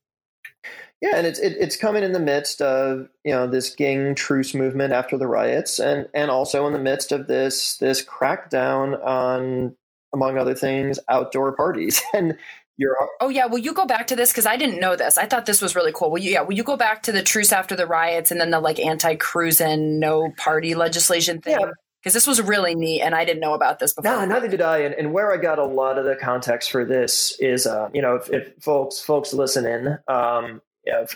yeah, and it's it, it's coming in the midst of you know this gang truce movement after the riots, and and also in the midst of this this crackdown on, among other things, outdoor parties. And you're oh yeah, will you go back to this because I didn't know this. I thought this was really cool. Will you yeah, will you go back to the truce after the riots and then the like anti cruising no party legislation thing? Yeah because this was really neat and I didn't know about this before. No, neither did I. And, and where I got a lot of the context for this is, uh, you know, if, if, folks folks listen in, um,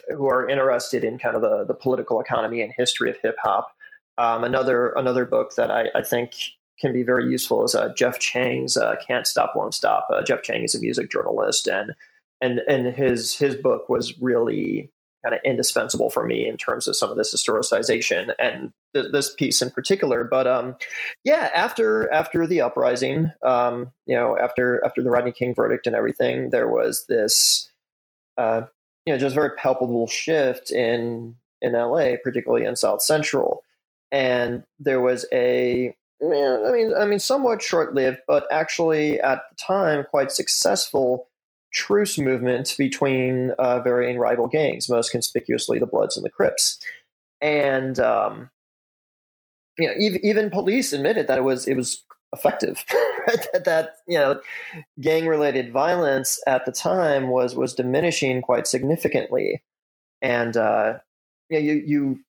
who are interested in kind of the, the political economy and history of hip hop. Um, another another book that I, I, think can be very useful is uh, Jeff Chang's uh, "Can't Stop, Won't Stop." Uh, Jeff Chang is a music journalist, and and and his his book was really kind of indispensable for me in terms of some of this historicization and th- this piece in particular. But um, yeah, after after the uprising, um, you know, after after the Rodney King verdict and everything, there was this uh, you know just very palpable shift in in LA, particularly in South Central, and there was a I mean I mean somewhat short lived, but actually at the time quite successful truce movement between uh, varying rival gangs, most conspicuously the Bloods and the Crips, and um, you know even, even police admitted that it was it was effective. that, that you know, gang related violence at the time was was diminishing quite significantly, and uh, you, know, you you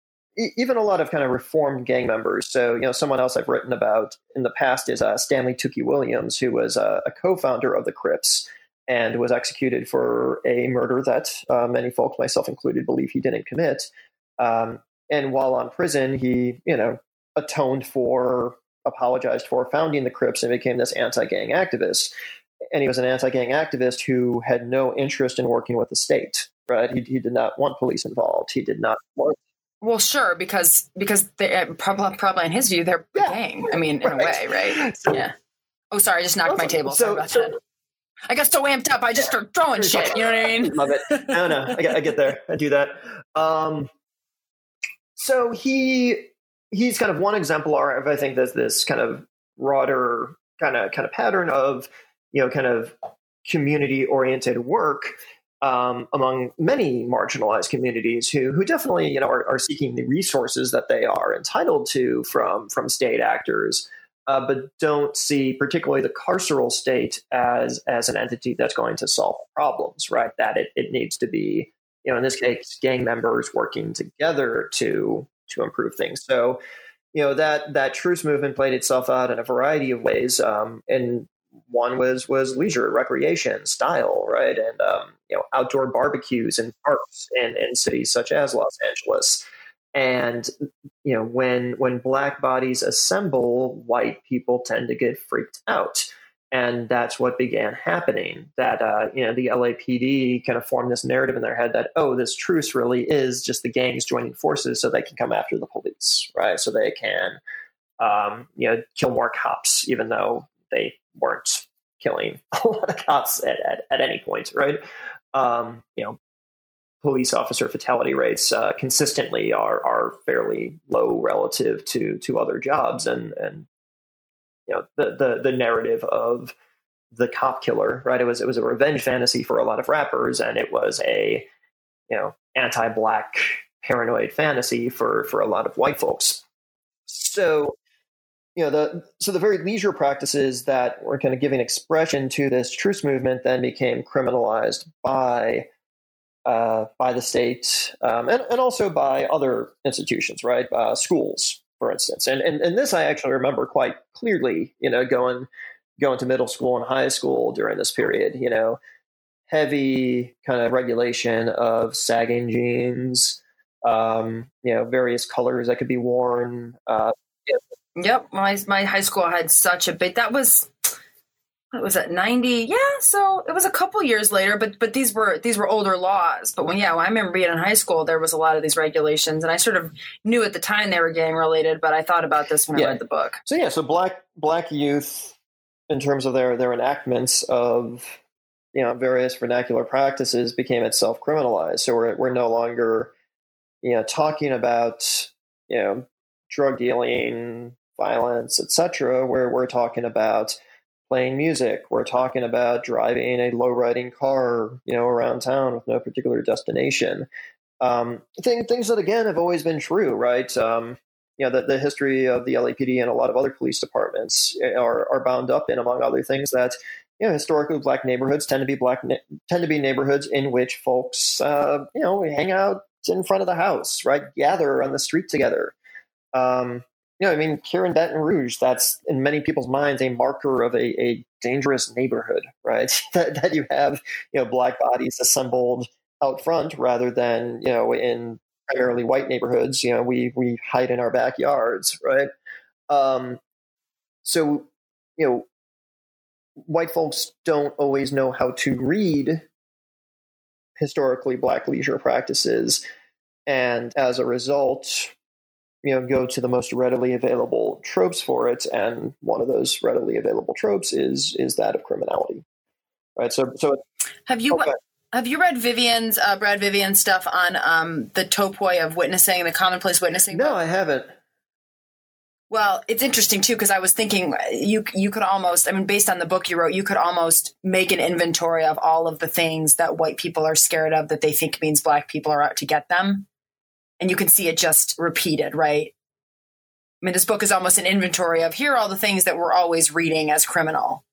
even a lot of kind of reformed gang members. So, you know, someone else I've written about in the past is uh, Stanley Tookie Williams, who was a, a co-founder of the Crips and was executed for a murder that uh, many folks, myself included, believe he didn't commit. Um, and while on prison, he, you know, atoned for apologized for founding the Crips and became this anti-gang activist. And he was an anti-gang activist who had no interest in working with the state. Right? He, he did not want police involved. He did not want. Well, sure, because because they, uh, probably, probably in his view they're yeah. gang. I mean, in right. a way, right? So, yeah. Oh, sorry, I just knocked my table. So, sorry so, I got so amped up, I just start throwing shit. You know what I mean? Love it. No, no, I get, I get there. I do that. Um, so he he's kind of one exemplar of I think there's this kind of broader kind of kind of pattern of you know kind of community oriented work um, among many marginalized communities who who definitely you know are, are, seeking the resources that they are entitled to from from state actors, uh, but don't see particularly the carceral state as as an entity that's going to solve problems. Right? That it, it needs to be you know in this case gang members working together to to improve things. So, you know that that truce movement played itself out in a variety of ways, um, and one was was leisure, recreation, style, right, and um, you know outdoor barbecues and parks in, in cities such as Los Angeles. And you know when when black bodies assemble, white people tend to get freaked out and that's what began happening that uh, you know the lapd kind of formed this narrative in their head that oh this truce really is just the gangs joining forces so they can come after the police right? So they can um, you know kill more cops even though they weren't killing a lot of cops at, at, at any point right? Um, you know police officer fatality rates uh, consistently are are fairly low relative to to other jobs and and you know the the the narrative of the cop killer, right? It was it was a revenge fantasy for a lot of rappers, and it was a you know anti-black paranoid fantasy for for a lot of white folks. So you know the so the very leisure practices that were kind of giving expression to this truce movement then became criminalized by uh, by the state um, and, and also by other institutions, right? Uh, schools, for instance. And, and and this I actually remember quite clearly, you know, going going to middle school and high school during this period, you know, heavy kind of regulation of sagging jeans, um, you know, various colors that could be worn. Uh, yeah. Yep, my my high school had such a big. That was what was it 90 yeah so it was a couple years later but but these were these were older laws but when yeah i remember being in high school there was a lot of these regulations and i sort of knew at the time they were gang related but i thought about this when Yeah. i read the book So yeah, so black black youth, in terms of their their enactments of you know various vernacular practices, became itself criminalized. So we're we're no longer you know talking about you know drug dealing, violence, etc. Where we're talking about playing music. We're talking about driving a low riding car, you know, around town with no particular destination. Um, thing, things that again have always been true, right? Um, you know, the, the history of the LAPD and a lot of other police departments are, are bound up in, among other things, that you know historically black neighborhoods tend to be black tend to be neighborhoods in which folks uh, you know hang out in front of the house, right? Gather on the street together. Um, you know, I mean, here in Baton Rouge, that's in many people's minds a marker of a, a dangerous neighborhood, right? that, that you have you know black bodies assembled out front rather than you know in primarily white neighborhoods. You know, we we hide in our backyards, right? Um, so you know, white folks don't always know how to read historically black leisure practices, and as a result, you know, go to the most readily available tropes for it, and one of those readily available tropes is is that of criminality, right? So so have you Okay. have you read vivian's uh, brad vivian stuff on um, the topoi of witnessing the commonplace witnessing no, I haven't. Well, it's interesting too because I was thinking you you could almost I mean based on the book you wrote you could almost make an inventory of all of the things that white people are scared of that they think means black people are out to get them. And you can see it just repeated, right? I mean this book is almost an inventory of here are all the things that we're always reading as criminal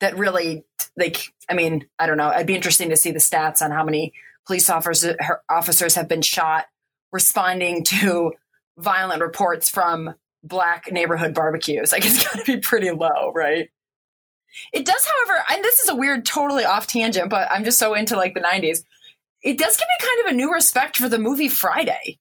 that really like I mean, I don't know, it'd be interesting to see the stats on how many police officers officers have been shot responding to violent reports from black neighborhood barbecues. Like it's got to be pretty low, right? It does, however, and this is a weird, totally off tangent, but I'm just so into like the 90s. It does give me kind of a new respect for the movie Friday,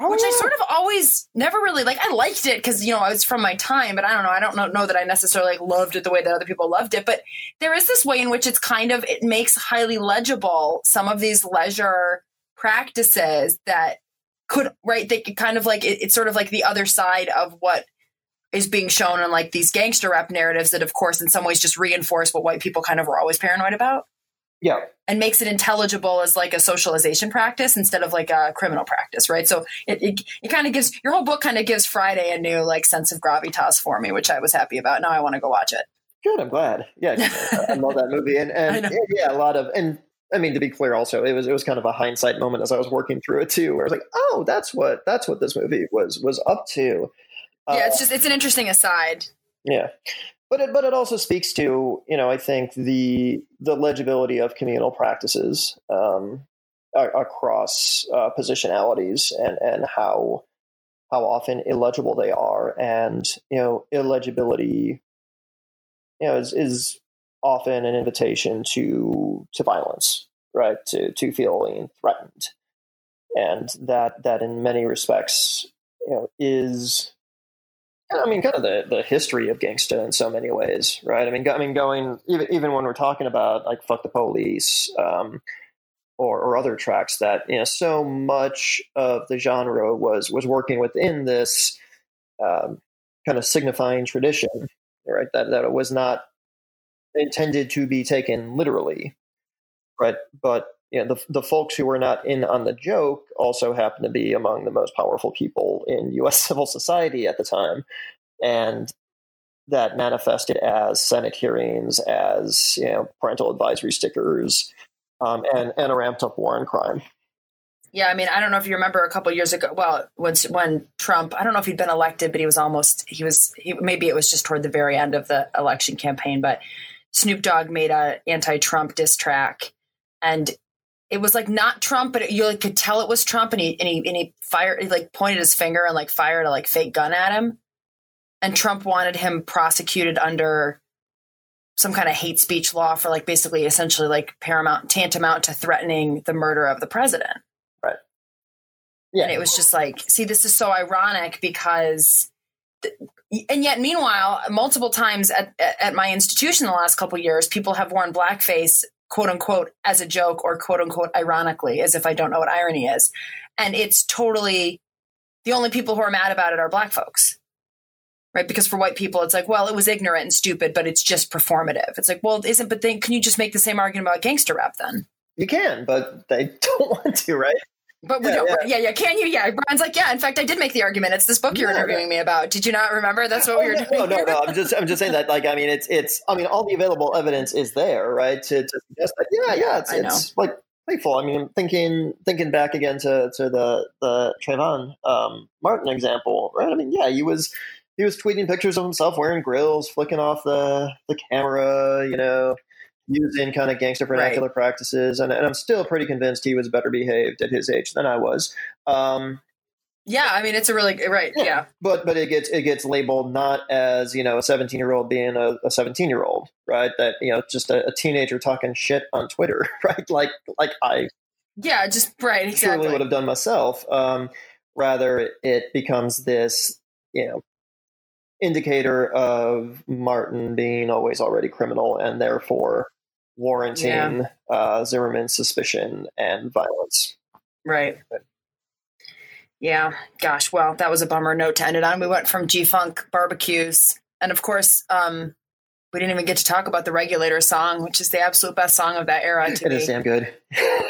which I oh. sort of always never really like. I liked it because you know I was from my time, but I don't know. I don't know, know that I necessarily like loved it the way that other people loved it. But there is this way in which it's kind of it makes highly legible some of these leisure practices that could right they could kind of like it, it's sort of like the other side of what is being shown in like these gangster rap narratives that of course in some ways just reinforce what white people kind of were always paranoid about Yeah, and makes it intelligible as like a socialization practice instead of like a criminal practice right? So it, it, it kind of gives your whole book kind of gives friday a new like sense of gravitas for me which i was happy about. Now i want to go watch it. Good, I'm glad. Yeah, I love that movie, and and yeah, a lot of and I mean to be clear, also it was it was kind of a hindsight moment as I was working through it too, where I was like, oh, that's what that's what this movie was was up to. yeah Uh, it's just it's an interesting aside. Yeah, but it but it also speaks to you know I think the the legibility of communal practices um, across uh, positionalities and and how how often illegible they are, and you know illegibility you know is, is often an invitation to to violence, right? To to feeling threatened, and that that in many respects, you know, is I mean, kind of the, the history of gangsta in so many ways, right? I mean, I mean, going even even when we're talking about like "fuck the police" um, or or other tracks that you know, so much of the genre was was working within this um, kind of signifying tradition, right? That that it was not intended to be taken literally, right? But you know, the the folks who were not in on the joke also happened to be among the most powerful people in U.S. civil society at the time, and that manifested as Senate hearings, as you know, parental advisory stickers, um, and and a ramped up war on crime. Yeah, I mean, I don't know if you remember a couple years ago. Well, when when Trump, I don't know if he'd been elected, but he was almost. He was. He, maybe it was just toward the very end of the election campaign. But Snoop Dogg made a anti-Trump diss track, and it was like not Trump, but it, you like, could tell it was Trump. And he and he and he fired. He like pointed his finger and like fired a like fake gun at him. And Trump wanted him prosecuted under some kind of hate speech law for like basically essentially like paramount tantamount to threatening the murder of the president. Right. Yeah, And it was just like, see, this is so ironic because and yet meanwhile multiple times at, at my institution in the last couple years people have worn blackface quote unquote as a joke or quote unquote ironically as if i don't know what irony is. And it's totally the only people who are mad about it are black folks. Right? Because for white people it's like well it was ignorant and stupid but it's just performative. It's like well isn't but then can you just make the same argument about gangster rap then? You can but they don't want to right but we yeah, don't. Yeah. yeah, yeah. Can you? Yeah. Bryan's like, yeah. In fact, I did make the argument. It's this book you're yeah, interviewing me about. Did you not remember? That's what oh, we were doing. No, no, no. I'm just, I'm just saying that. Like, I mean, it's, it's. I mean, all the available evidence is there, right? To, to suggest that. Yeah, yeah. It's, it's like playful. I mean, thinking, thinking back again to, to the, the Trayvon um, Martin example, right? I mean, yeah, he was, he was tweeting pictures of himself wearing grills, flicking off the the camera, you know, using kind of gangster vernacular right. practices, and, and, I'm still pretty convinced he was better behaved at his age than I was. Um, yeah, I mean it's a really right. Yeah. yeah. but but it gets it gets labeled not as you know a 17 year old being a 17 year old, right? That you know just a, a, teenager talking shit on Twitter, right? Like like I yeah, just right exactly surely would have done myself. Um, rather, it becomes this you know indicator of Martin being always already criminal and therefore warranting yeah. uh, Zimmerman's suspicion and violence. Right. Yeah. Gosh. Well, that was a bummer note to end it on. We went from G Funk barbecues, and of course, um, we didn't even get to talk about the Regulator song, which is the absolute best song of that era. To it me. is damn good. Yeah.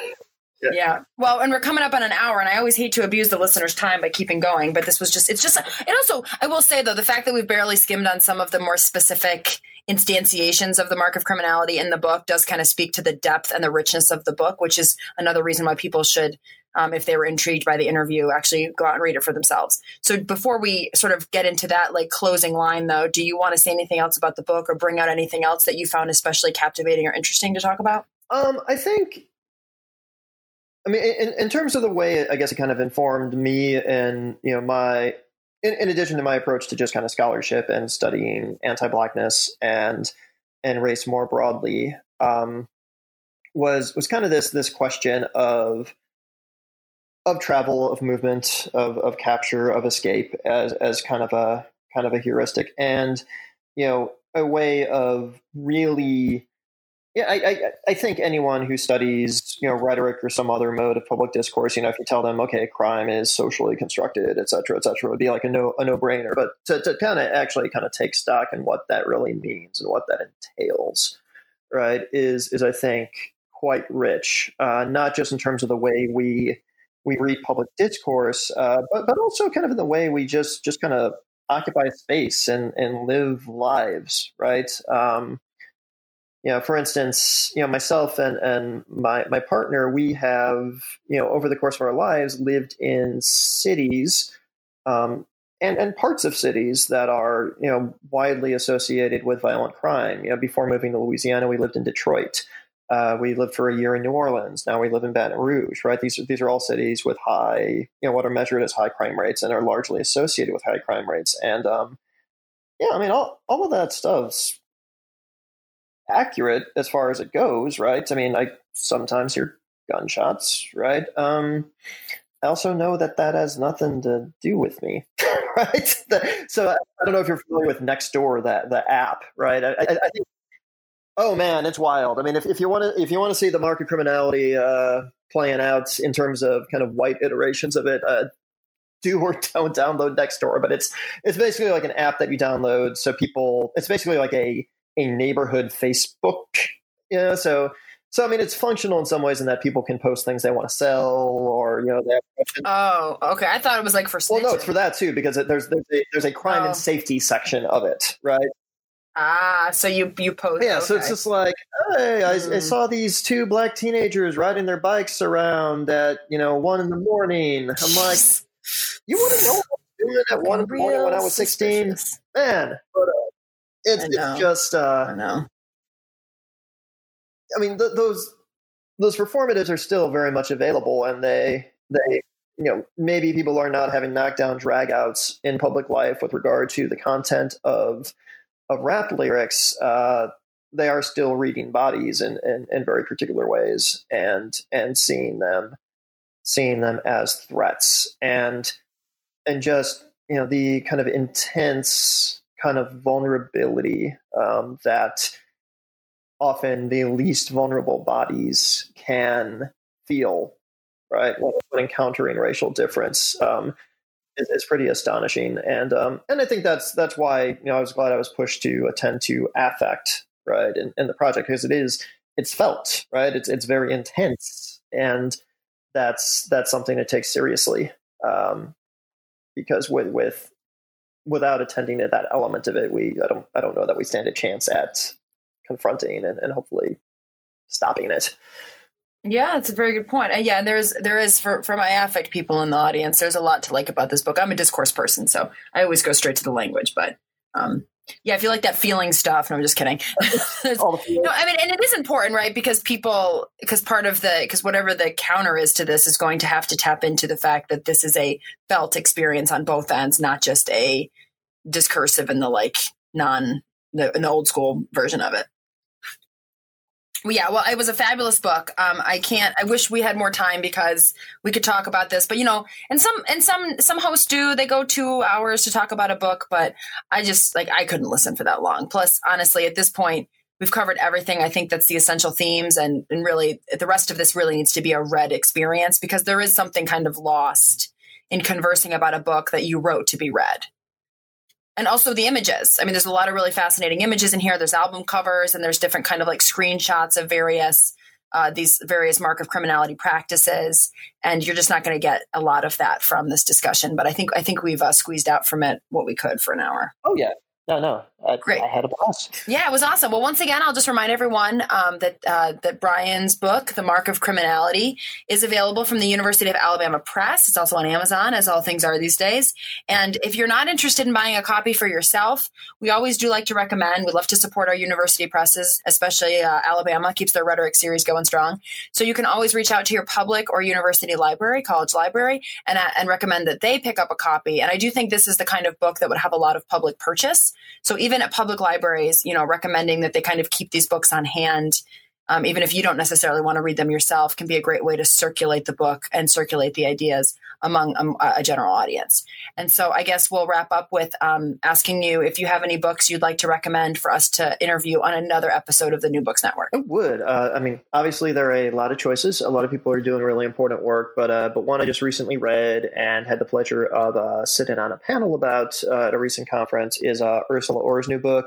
yeah. Well, and we're coming up on an hour, and I always hate to abuse the listener's time by keeping going, but this was just, it's just, and also, I will say though, the fact that we've barely skimmed on some of the more specific instantiations of the mark of criminality in the book does kind of speak to the depth and the richness of the book, which is another reason why people should, um, if they were intrigued by the interview, actually go out and read it for themselves. So before we sort of get into that like closing line, though, do you want to say anything else about the book or bring out anything else that you found especially captivating or interesting to talk about? Um, I think I mean, in, in terms of the way I guess it kind of informed me and you know my in, in, addition to my approach to just kind of scholarship and studying anti-blackness and and race more broadly um, was was kind of this this question of of travel of movement of of capture of escape as as kind of a kind of a heuristic. And you know a way of really yeah, I, I, I, think anyone who studies, you know, rhetoric or some other mode of public discourse, you know, if you tell them, okay, crime is socially constructed, et cetera, et cetera, would be like a no a no brainer. But to, to kind of actually kind of take stock in what that really means and what that entails, right, is is I think quite rich, uh, not just in terms of the way we we read public discourse, uh, but but also kind of in the way we just just kind of occupy space and and live lives, right? Um, you know, for instance, you know, myself and, and my, my partner, we have, you know, over the course of our lives lived in cities um, and, and parts of cities that are, you know, widely associated with violent crime. You know, before moving to Louisiana, we lived in Detroit. Uh, we lived for a year in New Orleans. Now we live in Baton Rouge, right? These are, these are all cities with high, you know, what are measured as high crime rates and are largely associated with high crime rates. And, um, yeah, I mean, all, all of that stuff's accurate as far as it goes, right? I mean, I sometimes hear gunshots, right? Um, I also know that that has nothing to do with me, right? The, so I, don't know if you're familiar with Nextdoor, that the app, right? I, I, I, think. Oh man, it's wild. I mean, if, if you want to if you want to see the mark of criminality uh, playing out in terms of kind of white iterations of it, uh, do or don't download Nextdoor. But it's it's basically like an app that you download so people. It's basically like a a neighborhood Facebook. You know, so so I mean, it's functional in some ways in that people can post things they want to sell, or you know, they have Oh, okay. I thought it was like for. Snitching. Well, no, it's for that too because there's there's a, there's a crime oh. and safety section of it, right? Ah, so you you post. Yeah, okay. so it's just like, hey, I, mm. I, saw these two black teenagers riding their bikes around at you know one in the morning. I'm like, you want to know what I was doing at one in the morning when I was sixteen, man? But, uh, it's, it's just uh, I know. I mean, th- those those performatives are still very much available, and they they you know maybe people are not having knockdown dragouts in public life with regard to the content of of rap lyrics. Uh, they are still reading bodies in, in, in very particular ways and and seeing them seeing them as threats and and just you know the kind of intense kind of vulnerability um, that often the least vulnerable bodies can feel right? When, encountering racial difference um, is, is, pretty astonishing. And um, and I think that's that's why you know I was glad I was pushed to attend to affect right in, in the project because it is it's felt right? It's it's very intense and that's that's something to take seriously um, because with with without attending to that element of it, we I don't I don't know that we stand a chance at confronting and, and hopefully stopping it. Yeah, it's a very good point. And yeah, there's there is for for my affect people in the audience. There's a lot to like about this book. I'm a discourse person, so I always go straight to the language. But um, yeah, I feel like that feeling stuff, no, I'm just kidding. no, I mean, and it is important, right? Because people, because part of the, because whatever the counter is to this is going to have to tap into the fact that this is a felt experience on both ends, not just a discursive in the like non, the, the old school version of it yeah, well, it was a fabulous book. Um, I can't. I wish we had more time because we could talk about this. But you know, and some and some some hosts do. They go two hours to talk about a book, but I just like I couldn't listen for that long. Plus, honestly, at this point, we've covered everything. I think that's the essential themes, and and really, the rest of this really needs to be a read experience because there is something kind of lost in conversing about a book that you wrote to be read and also the images. I mean, there's a lot of really fascinating images in here. There's album covers and there's different kind of like screenshots of various uh, these various mark of criminality practices, and you're just not going to get a lot of that from this discussion. But I think I think we've uh, squeezed out from it what we could for an hour. Oh yeah, no, no. I, Great. I had a blast. Yeah, it was awesome. Well, once again, I'll just remind everyone um, that uh, that Bryan's book, The Mark of Criminality, is available from the University of Alabama Press. It's also on Amazon, as all things are these days. And if you're not interested in buying a copy for yourself, we always do like to recommend. We love to support our university presses, especially uh, Alabama keeps their rhetoric series going strong. So you can always reach out to your public or university library, college library, and uh, and recommend that they pick up a copy. And I do think this is the kind of book that would have a lot of public purchase. So even at public libraries, you know, recommending that they kind of keep these books on hand um, even if you don't necessarily want to read them yourself, can be a great way to circulate the book and circulate the ideas among um, a general audience. And so I guess we'll wrap up with um, asking you if you have any books you'd like to recommend for us to interview on another episode of the New Books Network. I would. Uh, I mean, obviously there are a lot of choices. A lot of people are doing really important work, but uh, but one I just recently read and had the pleasure of uh, sitting on a panel about uh, at a recent conference is uh, Ersula Ore's new book,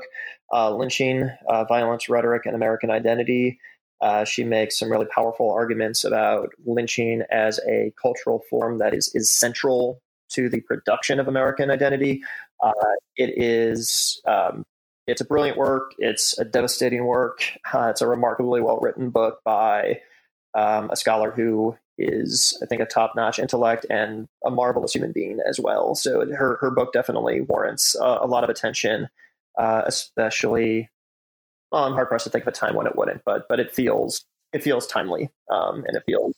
uh, Lynching, Violence, Rhetoric, and American Identity. Uh, she makes some really powerful arguments about lynching as a cultural form that is, is central to the production of American identity. Uh, it is um, it's a brilliant work. It's a devastating work. Uh, it's a remarkably well written book by um, a scholar who is, I think, a top notch intellect and a marvelous human being as well. So her her book definitely warrants uh, a lot of attention, uh, especially well, I'm hard pressed to think of a time when it wouldn't, but but it feels it feels timely um, and it feels.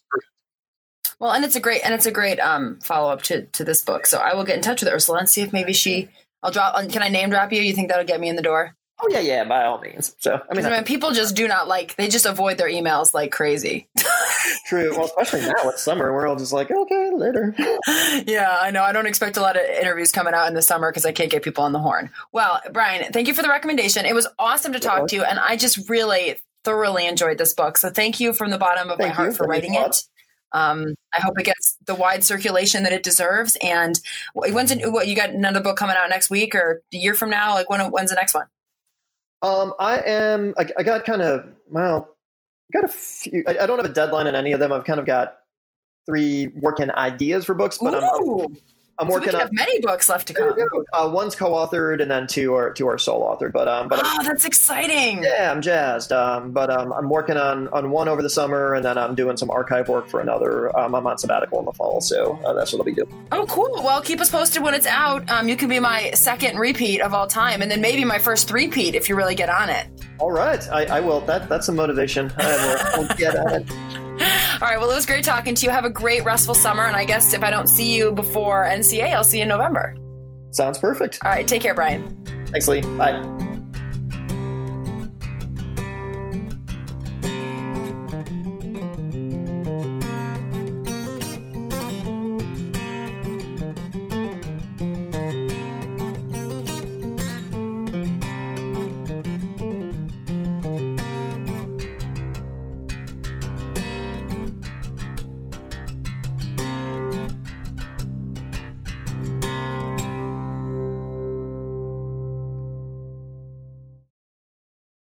Well, and it's a great and it's a great um, follow up to to this book. So I will get in touch with Ersula and see if maybe she. I'll drop. Can I name drop you? You think that'll get me in the door? Oh yeah, yeah, by all means. So I mean, I mean, people just do not like. They just avoid their emails like crazy. True. Well, especially now it's summer, we're all just like, okay, later. yeah, I know. I don't expect a lot of interviews coming out in the summer because I can't get people on the horn. Well, Bryan, thank you for the recommendation. It was awesome to talk to you, and I just really thoroughly enjoyed this book. So thank you from the bottom of thank my heart you. for writing it. Um, I hope it gets the wide circulation that it deserves. And when's it, what you got another book coming out next week or a year from now? Like when when's the next one? Um, I am. I, I got kind of well. Got a few. I, I, don't have a deadline on any of them. I've kind of got three working ideas for books, but Ooh. I'm, I'm working so we on many books left to come. Uh, one's co-authored, and then two are two are sole authored. But um, but oh, that's exciting! Yeah, I'm jazzed. Um, but um, I'm working on on one over the summer, and then I'm doing some archive work for another. Um, I'm on sabbatical in the fall, so uh, that's what I'll be doing. Oh, cool! Well, keep us posted when it's out. Um, you can be my second repeat of all time, and then maybe my first repeat if you really get on it. All right, I, I will. That that's some motivation. I will, get on it. All right. Well, it was great talking to you. Have a great restful summer. And I guess if I don't see you before NCA, I'll see you in November. Sounds perfect. All right. Take care, Bryan. Thanks, Lee. Bye.